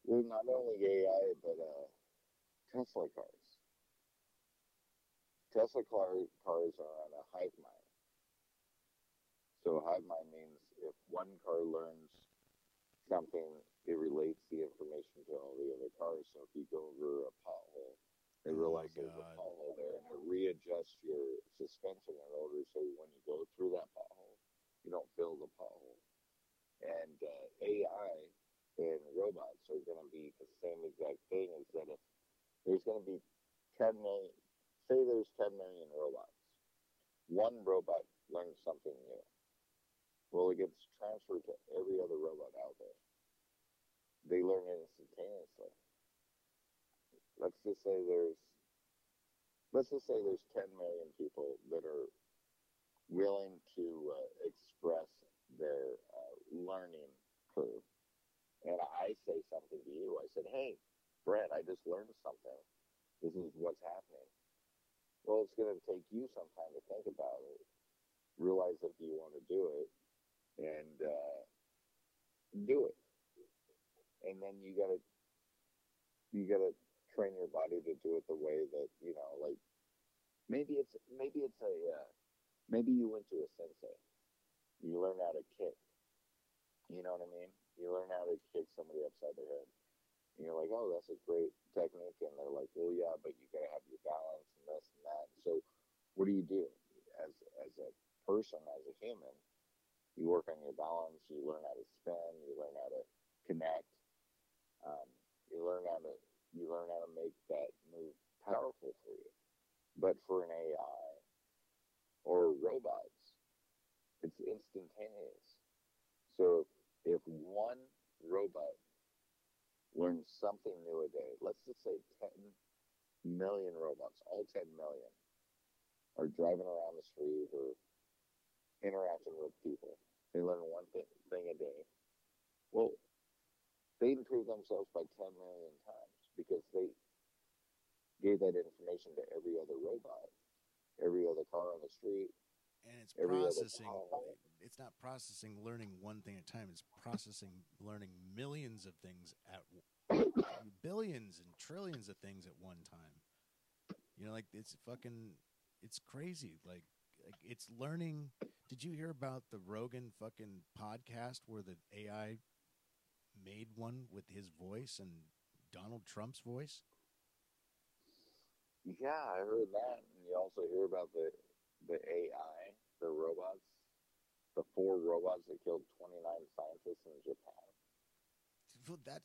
Well, not only AI, but uh, Tesla cars. Tesla car, cars are on a hive mind. So hive mind means if one car learns something, it relates the information to all the other cars. So if you go over a pothole, it Oh my realizes there's a pothole there, and it readjusts your suspension in order so when you go through that pothole, you don't fill the pothole. And uh, AI and robots are going to be the same exact thing. Is that if there's going to be 10 million, say there's 10 million robots, one robot learns something new. Well, it gets transferred to every other robot out there. They learn it instantaneously. Let's just say there's, let's just say there's 10 million people that are willing to uh, express their uh, learning curve. And I say something to you. I said, hey, Brett, I just learned something. This is what's happening. Well, it's going to take you some time to think about it, realize if you want to do it, and uh, do it. And then you got to you got to train your body to do it the way that you know, like maybe it's maybe it's a uh, maybe you went to a sensei, you learn how to kick. You know what I mean? You learn how to kick somebody upside their head. And you're like, oh, that's a great technique. And they're like, well, yeah, but you got to have your balance and this and that. So, what do you do as as a person, as a human? You work on your balance. You learn how to spin. You learn how to connect. Um, you learn how to you learn how to make that move powerful for you. But for an AI or robots, it's instantaneous. So if one robot learns something new a day, let's just say 10 million robots, all 10 million, are driving around the street or interacting with people. They learn one thing, thing a day. Well, they improve themselves by 10 million times because they gave that information to every other robot, every other car on the street. and it's processing it's not processing learning one thing at a time it's processing learning millions of things at billions and trillions of things at one time you know like it's fucking it's crazy like, like it's learning did you hear about the rogan fucking podcast where the ai made one with his voice and donald trump's voice Yeah, I heard that. And you also hear about the the AI, the robots, the four robots that killed 29 scientists in Japan. Well, that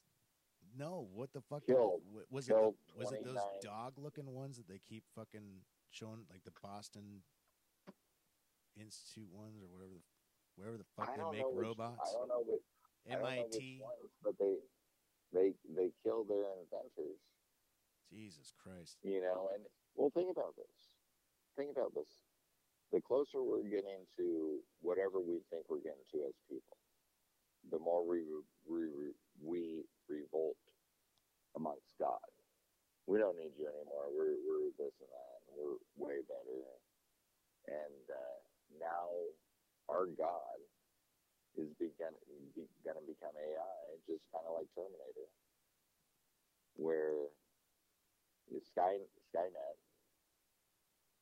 no, what the fuck? Killed. wa- was Killed it? the- Was it those dog-looking ones that they keep fucking showing, like the Boston Institute ones or whatever, the, wherever the fuck they make which- robots? I don't know which, don't know MIT. ones, but they they they killed their inventors. Jesus Christ! You know, and well, think about this. Think about this. The closer we're getting to whatever we think we're getting to as people, the more we we, we revolt amongst God. We don't need you anymore. We're we're this and that. And we're way better. And uh, now our God is be, going to become AI, just kind of like Terminator, where the Sky Skynet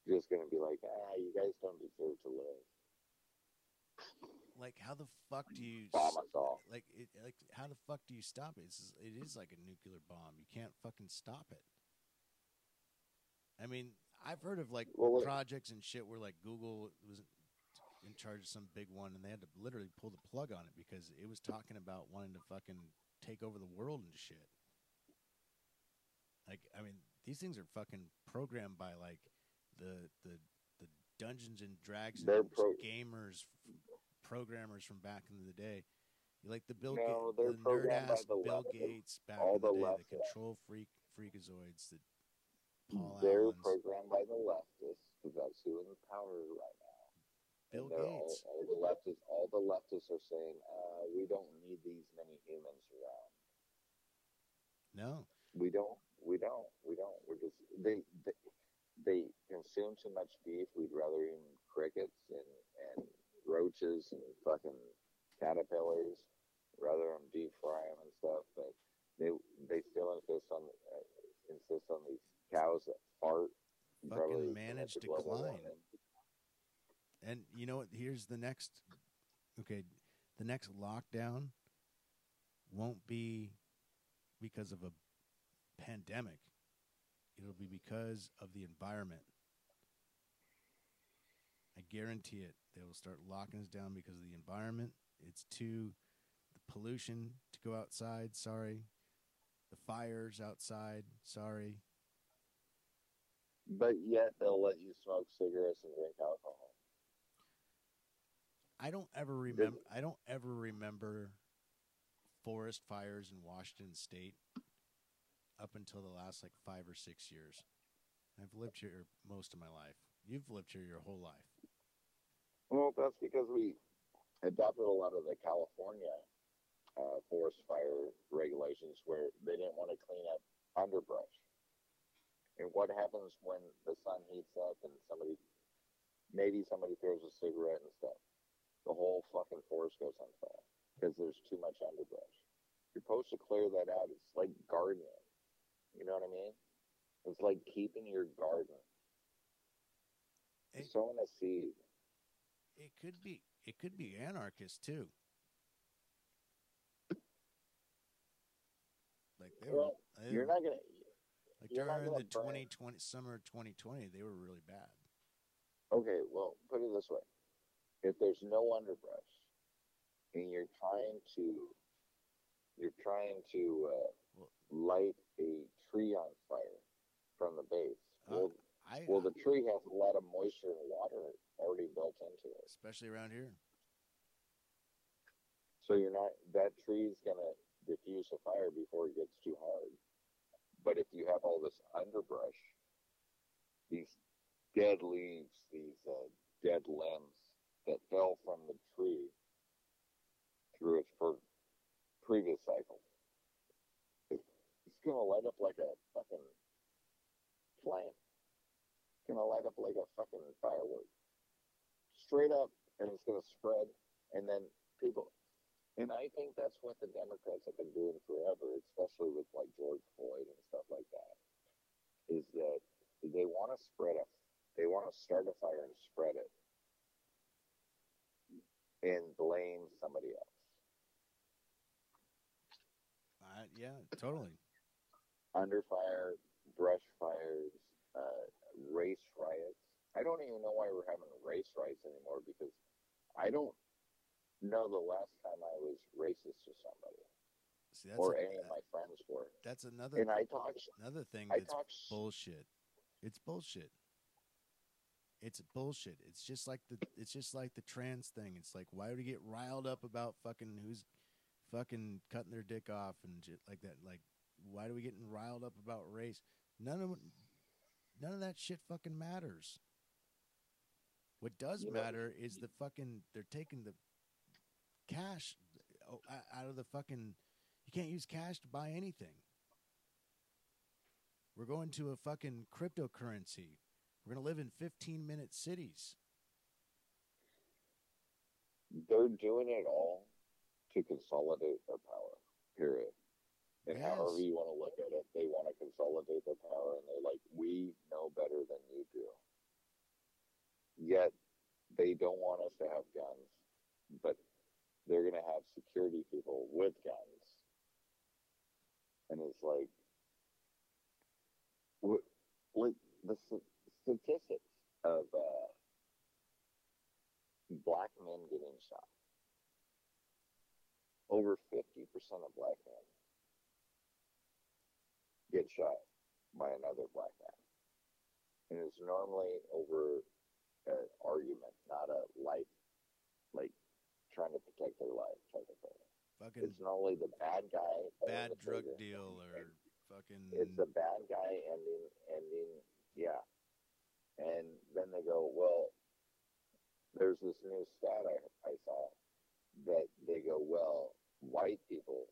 just going to be like, ah, you guys don't deserve to live. Like, how the fuck do you Bomb us all. like it? Like, how the fuck do you stop it? It's, it is like a nuclear bomb. You can't fucking stop it. I mean, I've heard of like Well, projects and shit where like Google was in charge of some big one, and they had to literally pull the plug on it because it was talking about wanting to fucking take over the world and shit. Like, I mean, these things are fucking programmed by like the the the Dungeons and Dragons pro- gamers f- programmers from back in the day. You like the Bill No, Gates, they're the nerd ass Bill left- Gates back all in the, the day, left- the control freak freakazoids that Paul They're Allen's, programmed by the leftists because that's who in power right. Bill they're all- All, the leftists, all the leftists are saying, uh, we don't need these many humans around. No, We don't. We don't. We don't. We're just they they, they consume too much beef. We'd rather eat crickets and and roaches and fucking caterpillars rather than deep fry them and stuff. But they they still insist on uh, insist on these cows that fart. Fucking managed decline. warming. and you know what? Here's the next. Okay, the next lockdown won't be because of a pandemic. It'll be because of the environment. I guarantee it. They will start locking us down because of the environment. It's too the pollution to go outside. Sorry, the fires outside. Sorry. But yet they'll let you smoke cigarettes and drink alcohol. I don't ever remember. I don't ever remember forest fires in Washington State up until the last like five or six years. I've lived here most of my life. You've lived here your whole life. Well, that's because we adopted a lot of the California uh, forest fire regulations where they didn't want to clean up underbrush. And what happens when the sun heats up and somebody, maybe somebody throws a cigarette and stuff? The whole fucking forest goes on fire because there's too much underbrush. You're supposed to clear that out. It's like gardening. You know what I mean? It's like keeping your garden. It, Sowing a seed. it could be. It could be anarchist too. Like they were. They you're were- not gonna. like during the burn. 2020 summer 2020, they were really bad. Okay, well, put it this way: if there's no underbrush, and you're trying to, you're trying to uh, light a tree on fire from the base. Uh, well, I well, the tree has a lot of moisture and water already built into it, especially around here. so you're not that tree's gonna diffuse a fire before it gets too hard. But if you have all this underbrush, these dead leaves, these uh, dead limbs that fell from the tree through its per- previous cycle, it- it's gonna light up like a fucking flame. It's gonna light up like a fucking firework, straight up, and it's gonna spread, and then people. And I think that's what the Democrats have been doing forever, especially with like George Floyd and stuff like that. Is that they want to spread a, they want to start a fire and spread it, and blame somebody else. I, yeah, totally. Under fire, brush fires, uh, race riots. I don't even know why we're having race riots anymore because I don't know the last time I was racist to somebody See, that's or a- any of my friends were. that's another And I talk, another thing I that's talk, bullshit. It's bullshit. It's bullshit. It's just like the it's just like the trans thing. It's like why would you get riled up about fucking who's fucking cutting their dick off and shit like that? Like why do we getting riled up about race? None of none of that shit fucking matters. What does You know- matter is the fucking they're taking the cash oh, out of the fucking you can't use cash to buy anything. We're going to a fucking cryptocurrency. We're going to live in 15 minute cities. they're doing it all to consolidate their power. Period. And Yes. however you want to look at it, they want to consolidate their power, and they're like, "We know better than you do." Yet they don't want us to have guns, but they're going to have security people with guns, and it's like, what, like this, statistics of uh, black men getting shot. Over 50% of black men get shot by another black man. And it's normally over an argument, not a life, like trying to protect their life type of thing. fucking it's not only the bad guy bad drug deal or fucking it's the bad guy ending ending yeah and then they go well there's this new stat I, I saw that they go well white people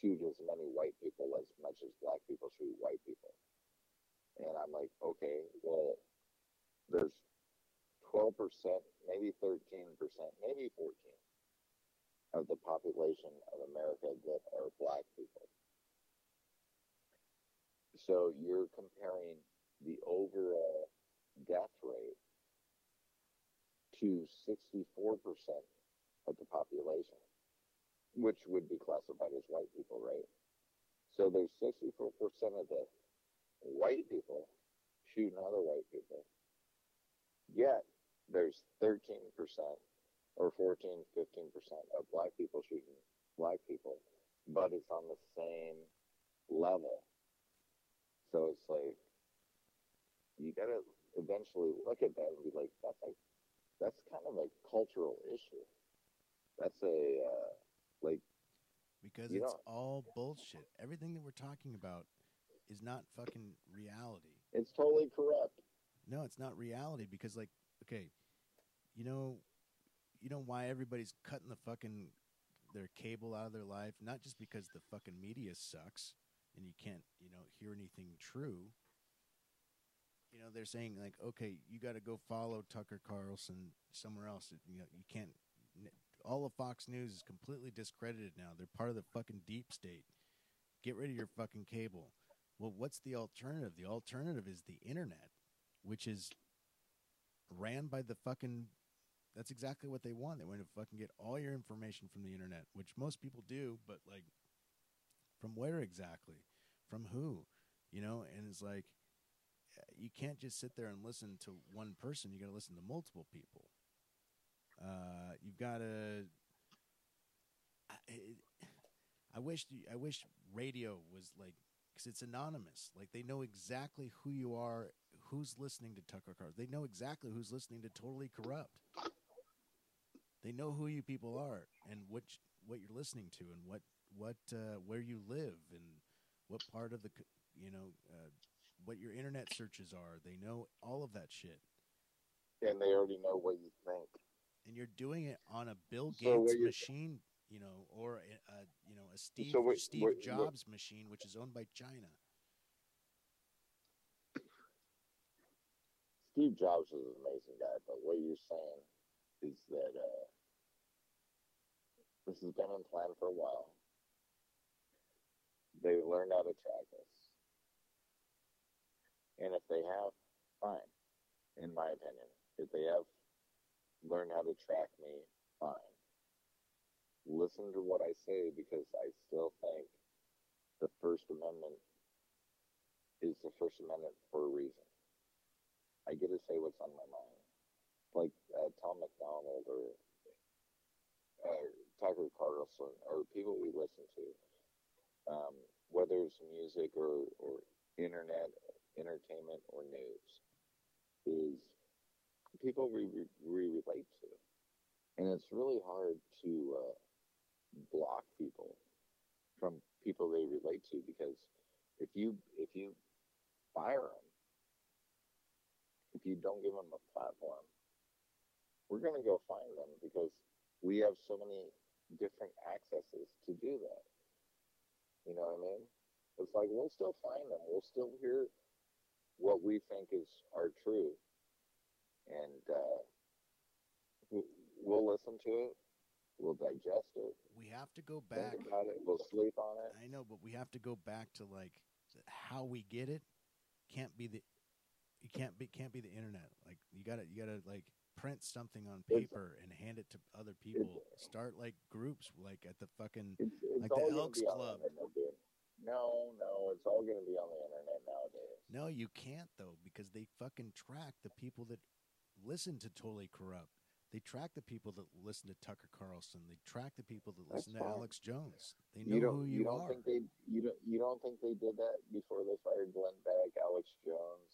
shoot as many white people as much as black people shoot white people. And i'm like okay well there's 12% maybe 13% maybe 14 of the population of america that are black people. So you're comparing the overall death rate to 64% of the population, which would be classified as white people, right? So there's 64% of the white people shooting other white people. Yet there's 13% or 14, 15% of black people shooting black people, but it's on the same level. So it's like you gotta eventually look at that and be like, that's like that's kind of a cultural issue. That's a uh, like because it's know- all bullshit. Everything that we're talking about is not fucking reality. it's totally corrupt. No, it's not reality because like okay, you know you know why everybody's cutting the fucking their cable out of their life, not just because the fucking media sucks and you can't, you know, hear anything true. You know, they're saying like, okay, you got to go follow Tucker Carlson somewhere else. You know, you can't. All of Fox News is completely discredited now. They're part of the fucking deep state. Get rid of your fucking cable. Well, what's the alternative? The alternative is the internet, which is ran by the fucking. That's exactly what they want. They want to fucking get all your information from the internet, which most people do, but like, from where exactly? From who? You know, and it's like, you can't just sit there and listen to one person. You got to listen to multiple people. Uh, you've got to. I, I wish I wish radio was like because it's anonymous. Like they know exactly who you are, who's listening to Tucker Carlson. They know exactly who's listening to Totally Corrupt. They know who you people are and which what you're listening to and what what uh, where you live and what part of the you know uh, what your internet searches are. They know all of that shit, And they already know what you think. and you're doing it on a Bill Gates you're- machine, you know, or a, a you know a Steve So what- Steve what- what- Jobs machine, which is owned by China. Steve Jobs was an amazing guy, but what you're saying is that uh, this has been in plan for a while. They learned how to track us. And if they have, fine, in my opinion. If they have learned how to track me, fine. Listen to what I say because I still think the First Amendment is the First Amendment for a reason. I get to say what's on my mind. Like uh, Tom MacDonald or uh, Tucker Carlson or people we listen to, um, whether it's music or, or internet, entertainment or news, is people we, we, relate to. And it's really hard to uh, block people from people they relate to because if you if you fire them if you don't give them a platform, we're going to go find them because we have so many different accesses to do that. You know what I mean? It's like we'll still find them. We'll still hear what we think is our truth, and uh, we- we'll listen to it. We'll digest it. We have to go back. Think about it. We'll sleep on it. I know, but we have to go back to like how we get it. Can't be the it can't be can't be the internet. Like you gotta you gotta like print something on It's- paper and hand it to other people. Start like groups like at the fucking It's, it's Like the Elks Club. The internet, dude. No, no, it's all going to be on the internet nowadays. No, you can't though because they fucking track the people that listen to Totally Corrupt. They track the people that listen to Tucker Carlson. They track the people that That's listen to fine. Alex Jones. They know You who You, you, don't are. think they. You don't. You don't think they did that before they fired Glenn Beck, Alex Jones,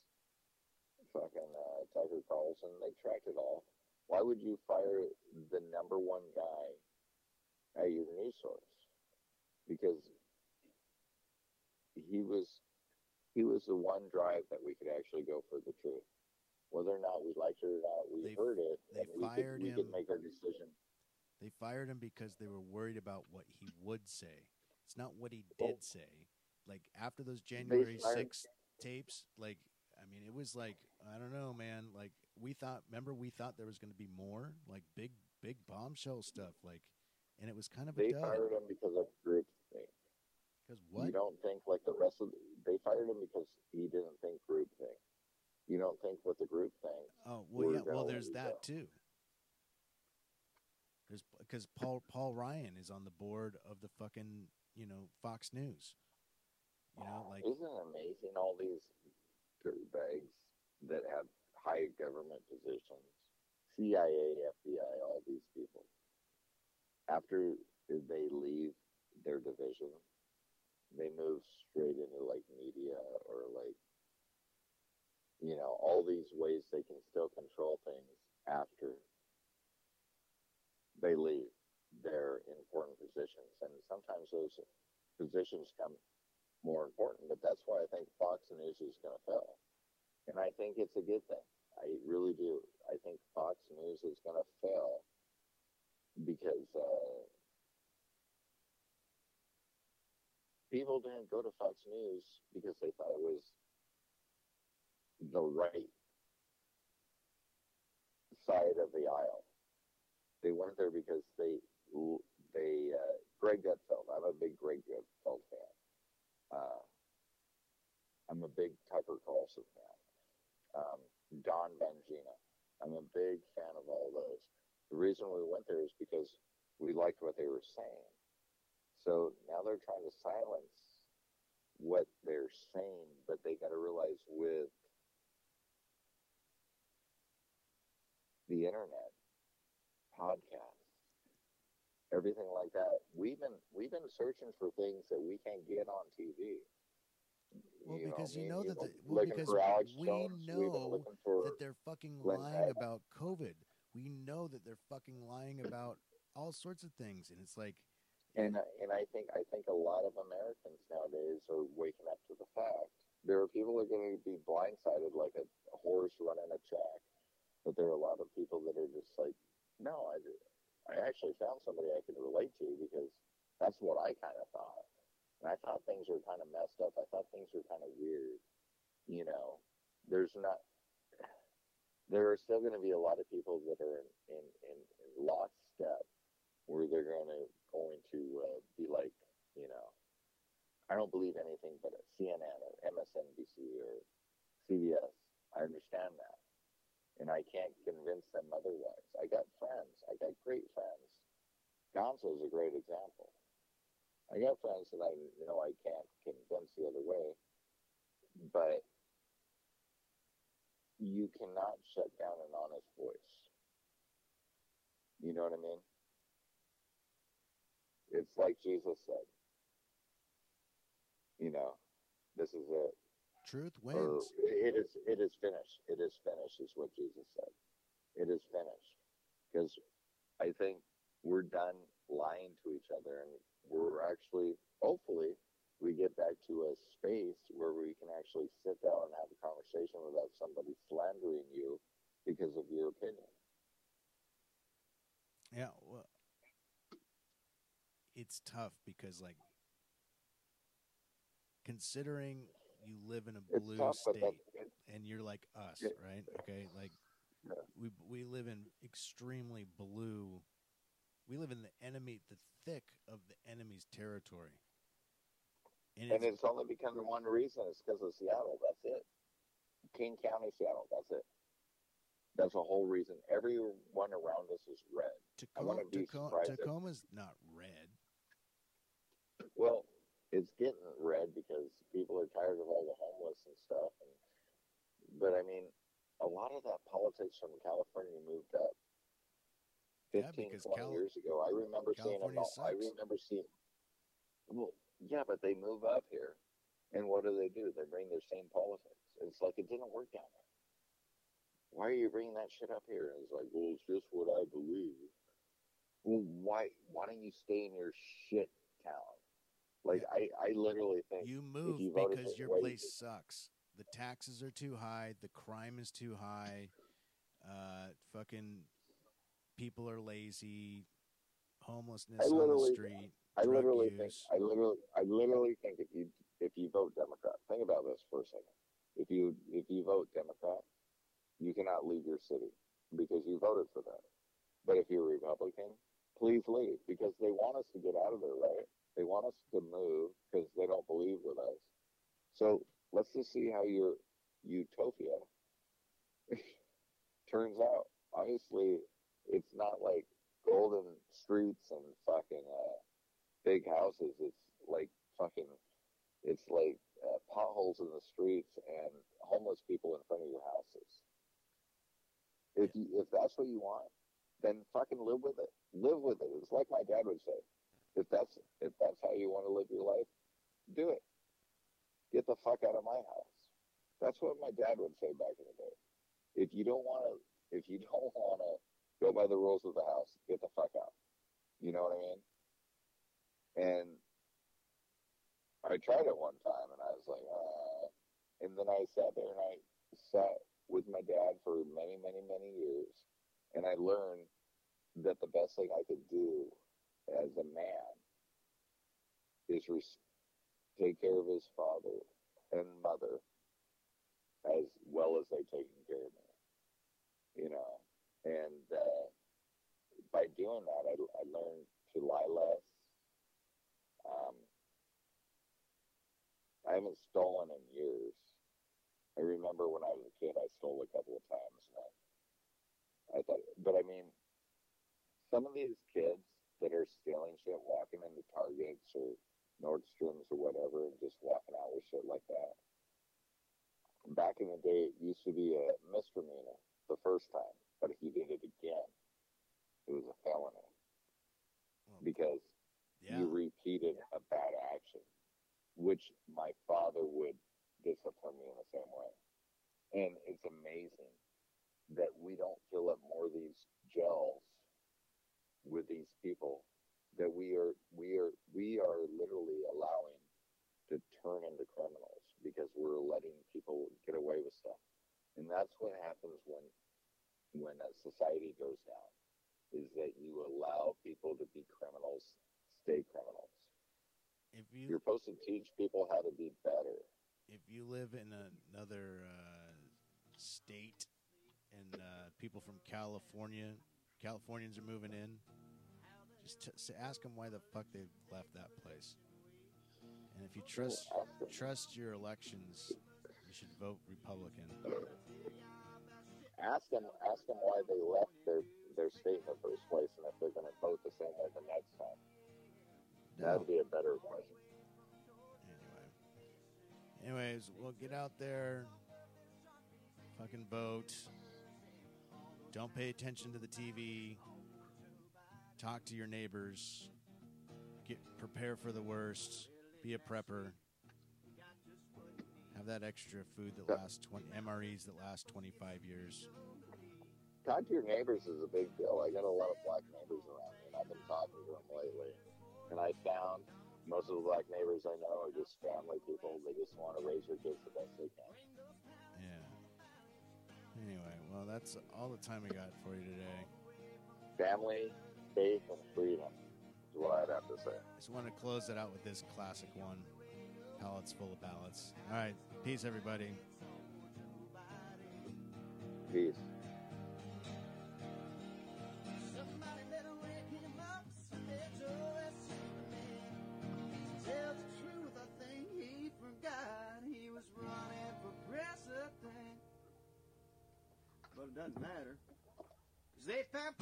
fucking uh, Tucker Carlson? They tracked it all. Why would you fire the number one guy at your news source? because he was he was the one drive that we could actually go for the truth. Whether or not we liked it or not, we They- heard it. they and we fired could, we him. could make our decision. They fired him because they were worried about what he would say. It's not what he did say. Like after those January fired- 6th tapes, like I mean, it was like I don't know, man. Like we thought. Remember, we thought there was going to be more, like big, big bombshell stuff. Like, and it was kind of a They dud. fired him because of group Because You don't think like the rest of the, they fired him because he didn't think group thing. You don't think what the group thinks. Oh well, yeah. Well, there's that out. too. There's because Paul Paul Ryan is on the board of the fucking you know Fox News. You know, like Isn't it amazing all these dirtbags that have high government positions, CIA, FBI, all these people. After they leave their division, they move straight into like media or like, you know, all these ways they can still control things after they leave their important positions. And sometimes those positions come more important. But that's why I think Fox News is going to fail. And I think it's a good thing. I really do. I think Fox News is going to fail because uh, people didn't go to Fox News because they thought it was the right side of the aisle. They went there because they they uh, Greg Gutfeld. I'm a big Greg Gutfeld fan. Uh, I'm a big Tucker Carlson fan. Um, Dan Bongino. I'm a big fan of all those. The reason we went there is because we liked what they were saying. So now they're trying to silence what they're saying, but they got to realize with the internet, podcasts, everything like that, we've been we've been searching for things that we can't get on TV. Well, You because me you know that the, well, because we Jones, know that they're fucking lying about COVID. We know that they're fucking lying about all sorts of things, and it's like, And and I think I think a lot of Americans nowadays are waking up to the fact there are people that are going to be blindsided like a, a horse running a track, but there are a lot of people that are just like, no, I I actually found somebody I can relate to because that's what I kind of thought, and I thought things were kind of messed up. I thought things were kind of weird, you know. There's not. There are still going to be a lot of people that are in in, in, lockstep where they're going to going to uh, be like, you know, I don't believe anything but CNN or MSNBC or CBS. I understand that, and I can't convince them otherwise. I got friends. I got great friends. Gonzo is a great example. I got friends that I know I can't convince the other way, but you cannot shut down an honest voice. You know what I mean? It's like Jesus said. You know, this is it. truth Or wins. it is it is finished. It is finished is what Jesus said. It is finished. Because I think we're done lying to each other and we're actually hopefully we get back to a space where we can actually sit down and have a conversation without somebody slandering you because of your opinion. Yeah, well, it's tough because like considering you live in a blue tough, state and you're like us, Yeah. right? Okay, like Yeah. we we live in extremely blue. We live in the enemy, the thick of the enemy's territory, and, and it's, it's only because of one reason. It's because of Seattle. That's it. King County, Seattle. That's it. That's the whole reason. Everyone around us is red. Tacoma, Tacoma, Tacoma's not red. Well, it's getting red because people are tired of all the homeless and stuff. And, but I mean, a lot of that politics from California moved up. Yeah, 15, because 20 Cal- years ago, I remember seeing them. California I sucks. remember seeing. Well, yeah, but they move up here, and what do they do? They bring their same politics. It's like it didn't work down there. Why are you bringing that shit up here? And it's like, well, it's just what I believe. Well, why? Why don't you stay in your shit town? Like I, I literally think You move you because your place sucks. The taxes are too high. The crime is too high. Uh, fucking people are lazy. Homelessness on the street. I literally think use. I literally I literally think if you if you vote Democrat, think about this for a second. If you if you vote Democrat, you cannot leave your city because you voted for them. But if you're Republican, please leave because they want us to get out of there, right? They want us to move because they don't believe with us. So let's just see how your utopia turns out. Obviously, it's not like golden streets and fucking uh, big houses. It's like fucking, it's like uh, potholes in the streets and homeless people in front of your houses. If you, if that's what you want, then fucking live with it. Live with it. It's like my dad would say. If that's if that's how you want to live your life, do it. Get the fuck out of my house. That's what my dad would say back in the day. If you don't want to, if you don't want to go by the rules of the house, get the fuck out. You know what I mean? And I tried it one time, and I was like, uh, and then I sat there and I sat with my dad for many, many, many years, and I learned that the best thing I could do as a man is res- take care of his father and mother as well as they taken care of me. You know, and uh, by doing that, I, I learned to lie less. Um, I haven't stolen in years. I remember when I was a kid, I stole a couple of times. I, I thought, but I mean, some of these kids that are stealing shit, walking into Targets or Nordstroms or whatever, and just walking out with shit like that. Back in the day, it used to be a misdemeanor the first time, but if you did it again, it was a felony Well, because yeah. you repeated a bad action, which my father would discipline me in the same way. And it's amazing that we don't fill up more of these jails with these people that we are we are we are literally allowing to turn into criminals because we're letting people get away with stuff. And that's what happens when when a society goes down is that you allow people to be criminals, stay criminals. If you You're supposed to teach people how to be better. if you live in another uh, state and uh, people from California, Californians are moving in, just t- ask them why the fuck they left that place. And if you trust trust your elections, you should vote Republican. Ask them ask them why they left their their state in the first place and if they're going to vote the same way the next time. That'd be a better question. Anyway. Anyways, we'll get out there, fucking vote. Don't pay attention to the TV. Talk to your neighbors. Get prepare for the worst. Be a prepper. Have that extra food that lasts 20 MREs that last 25 years. Talk to your neighbors is a big deal. I got a lot of black neighbors around me, and I've been talking to them lately. And I found most of the black neighbors I know are just family people. They just want to raise their kids the best they can. Yeah. Anyway, well, that's all the time we got for you today. Family, faith, and freedom is what I'd have to say. I Just want to close it out with this classic one. Pallets full of ballots. All right. Peace, everybody. Peace. Somebody better wake him up, Smith, Tell the truth, I think he forgot he was running for president. But it doesn't matter, 'cause they found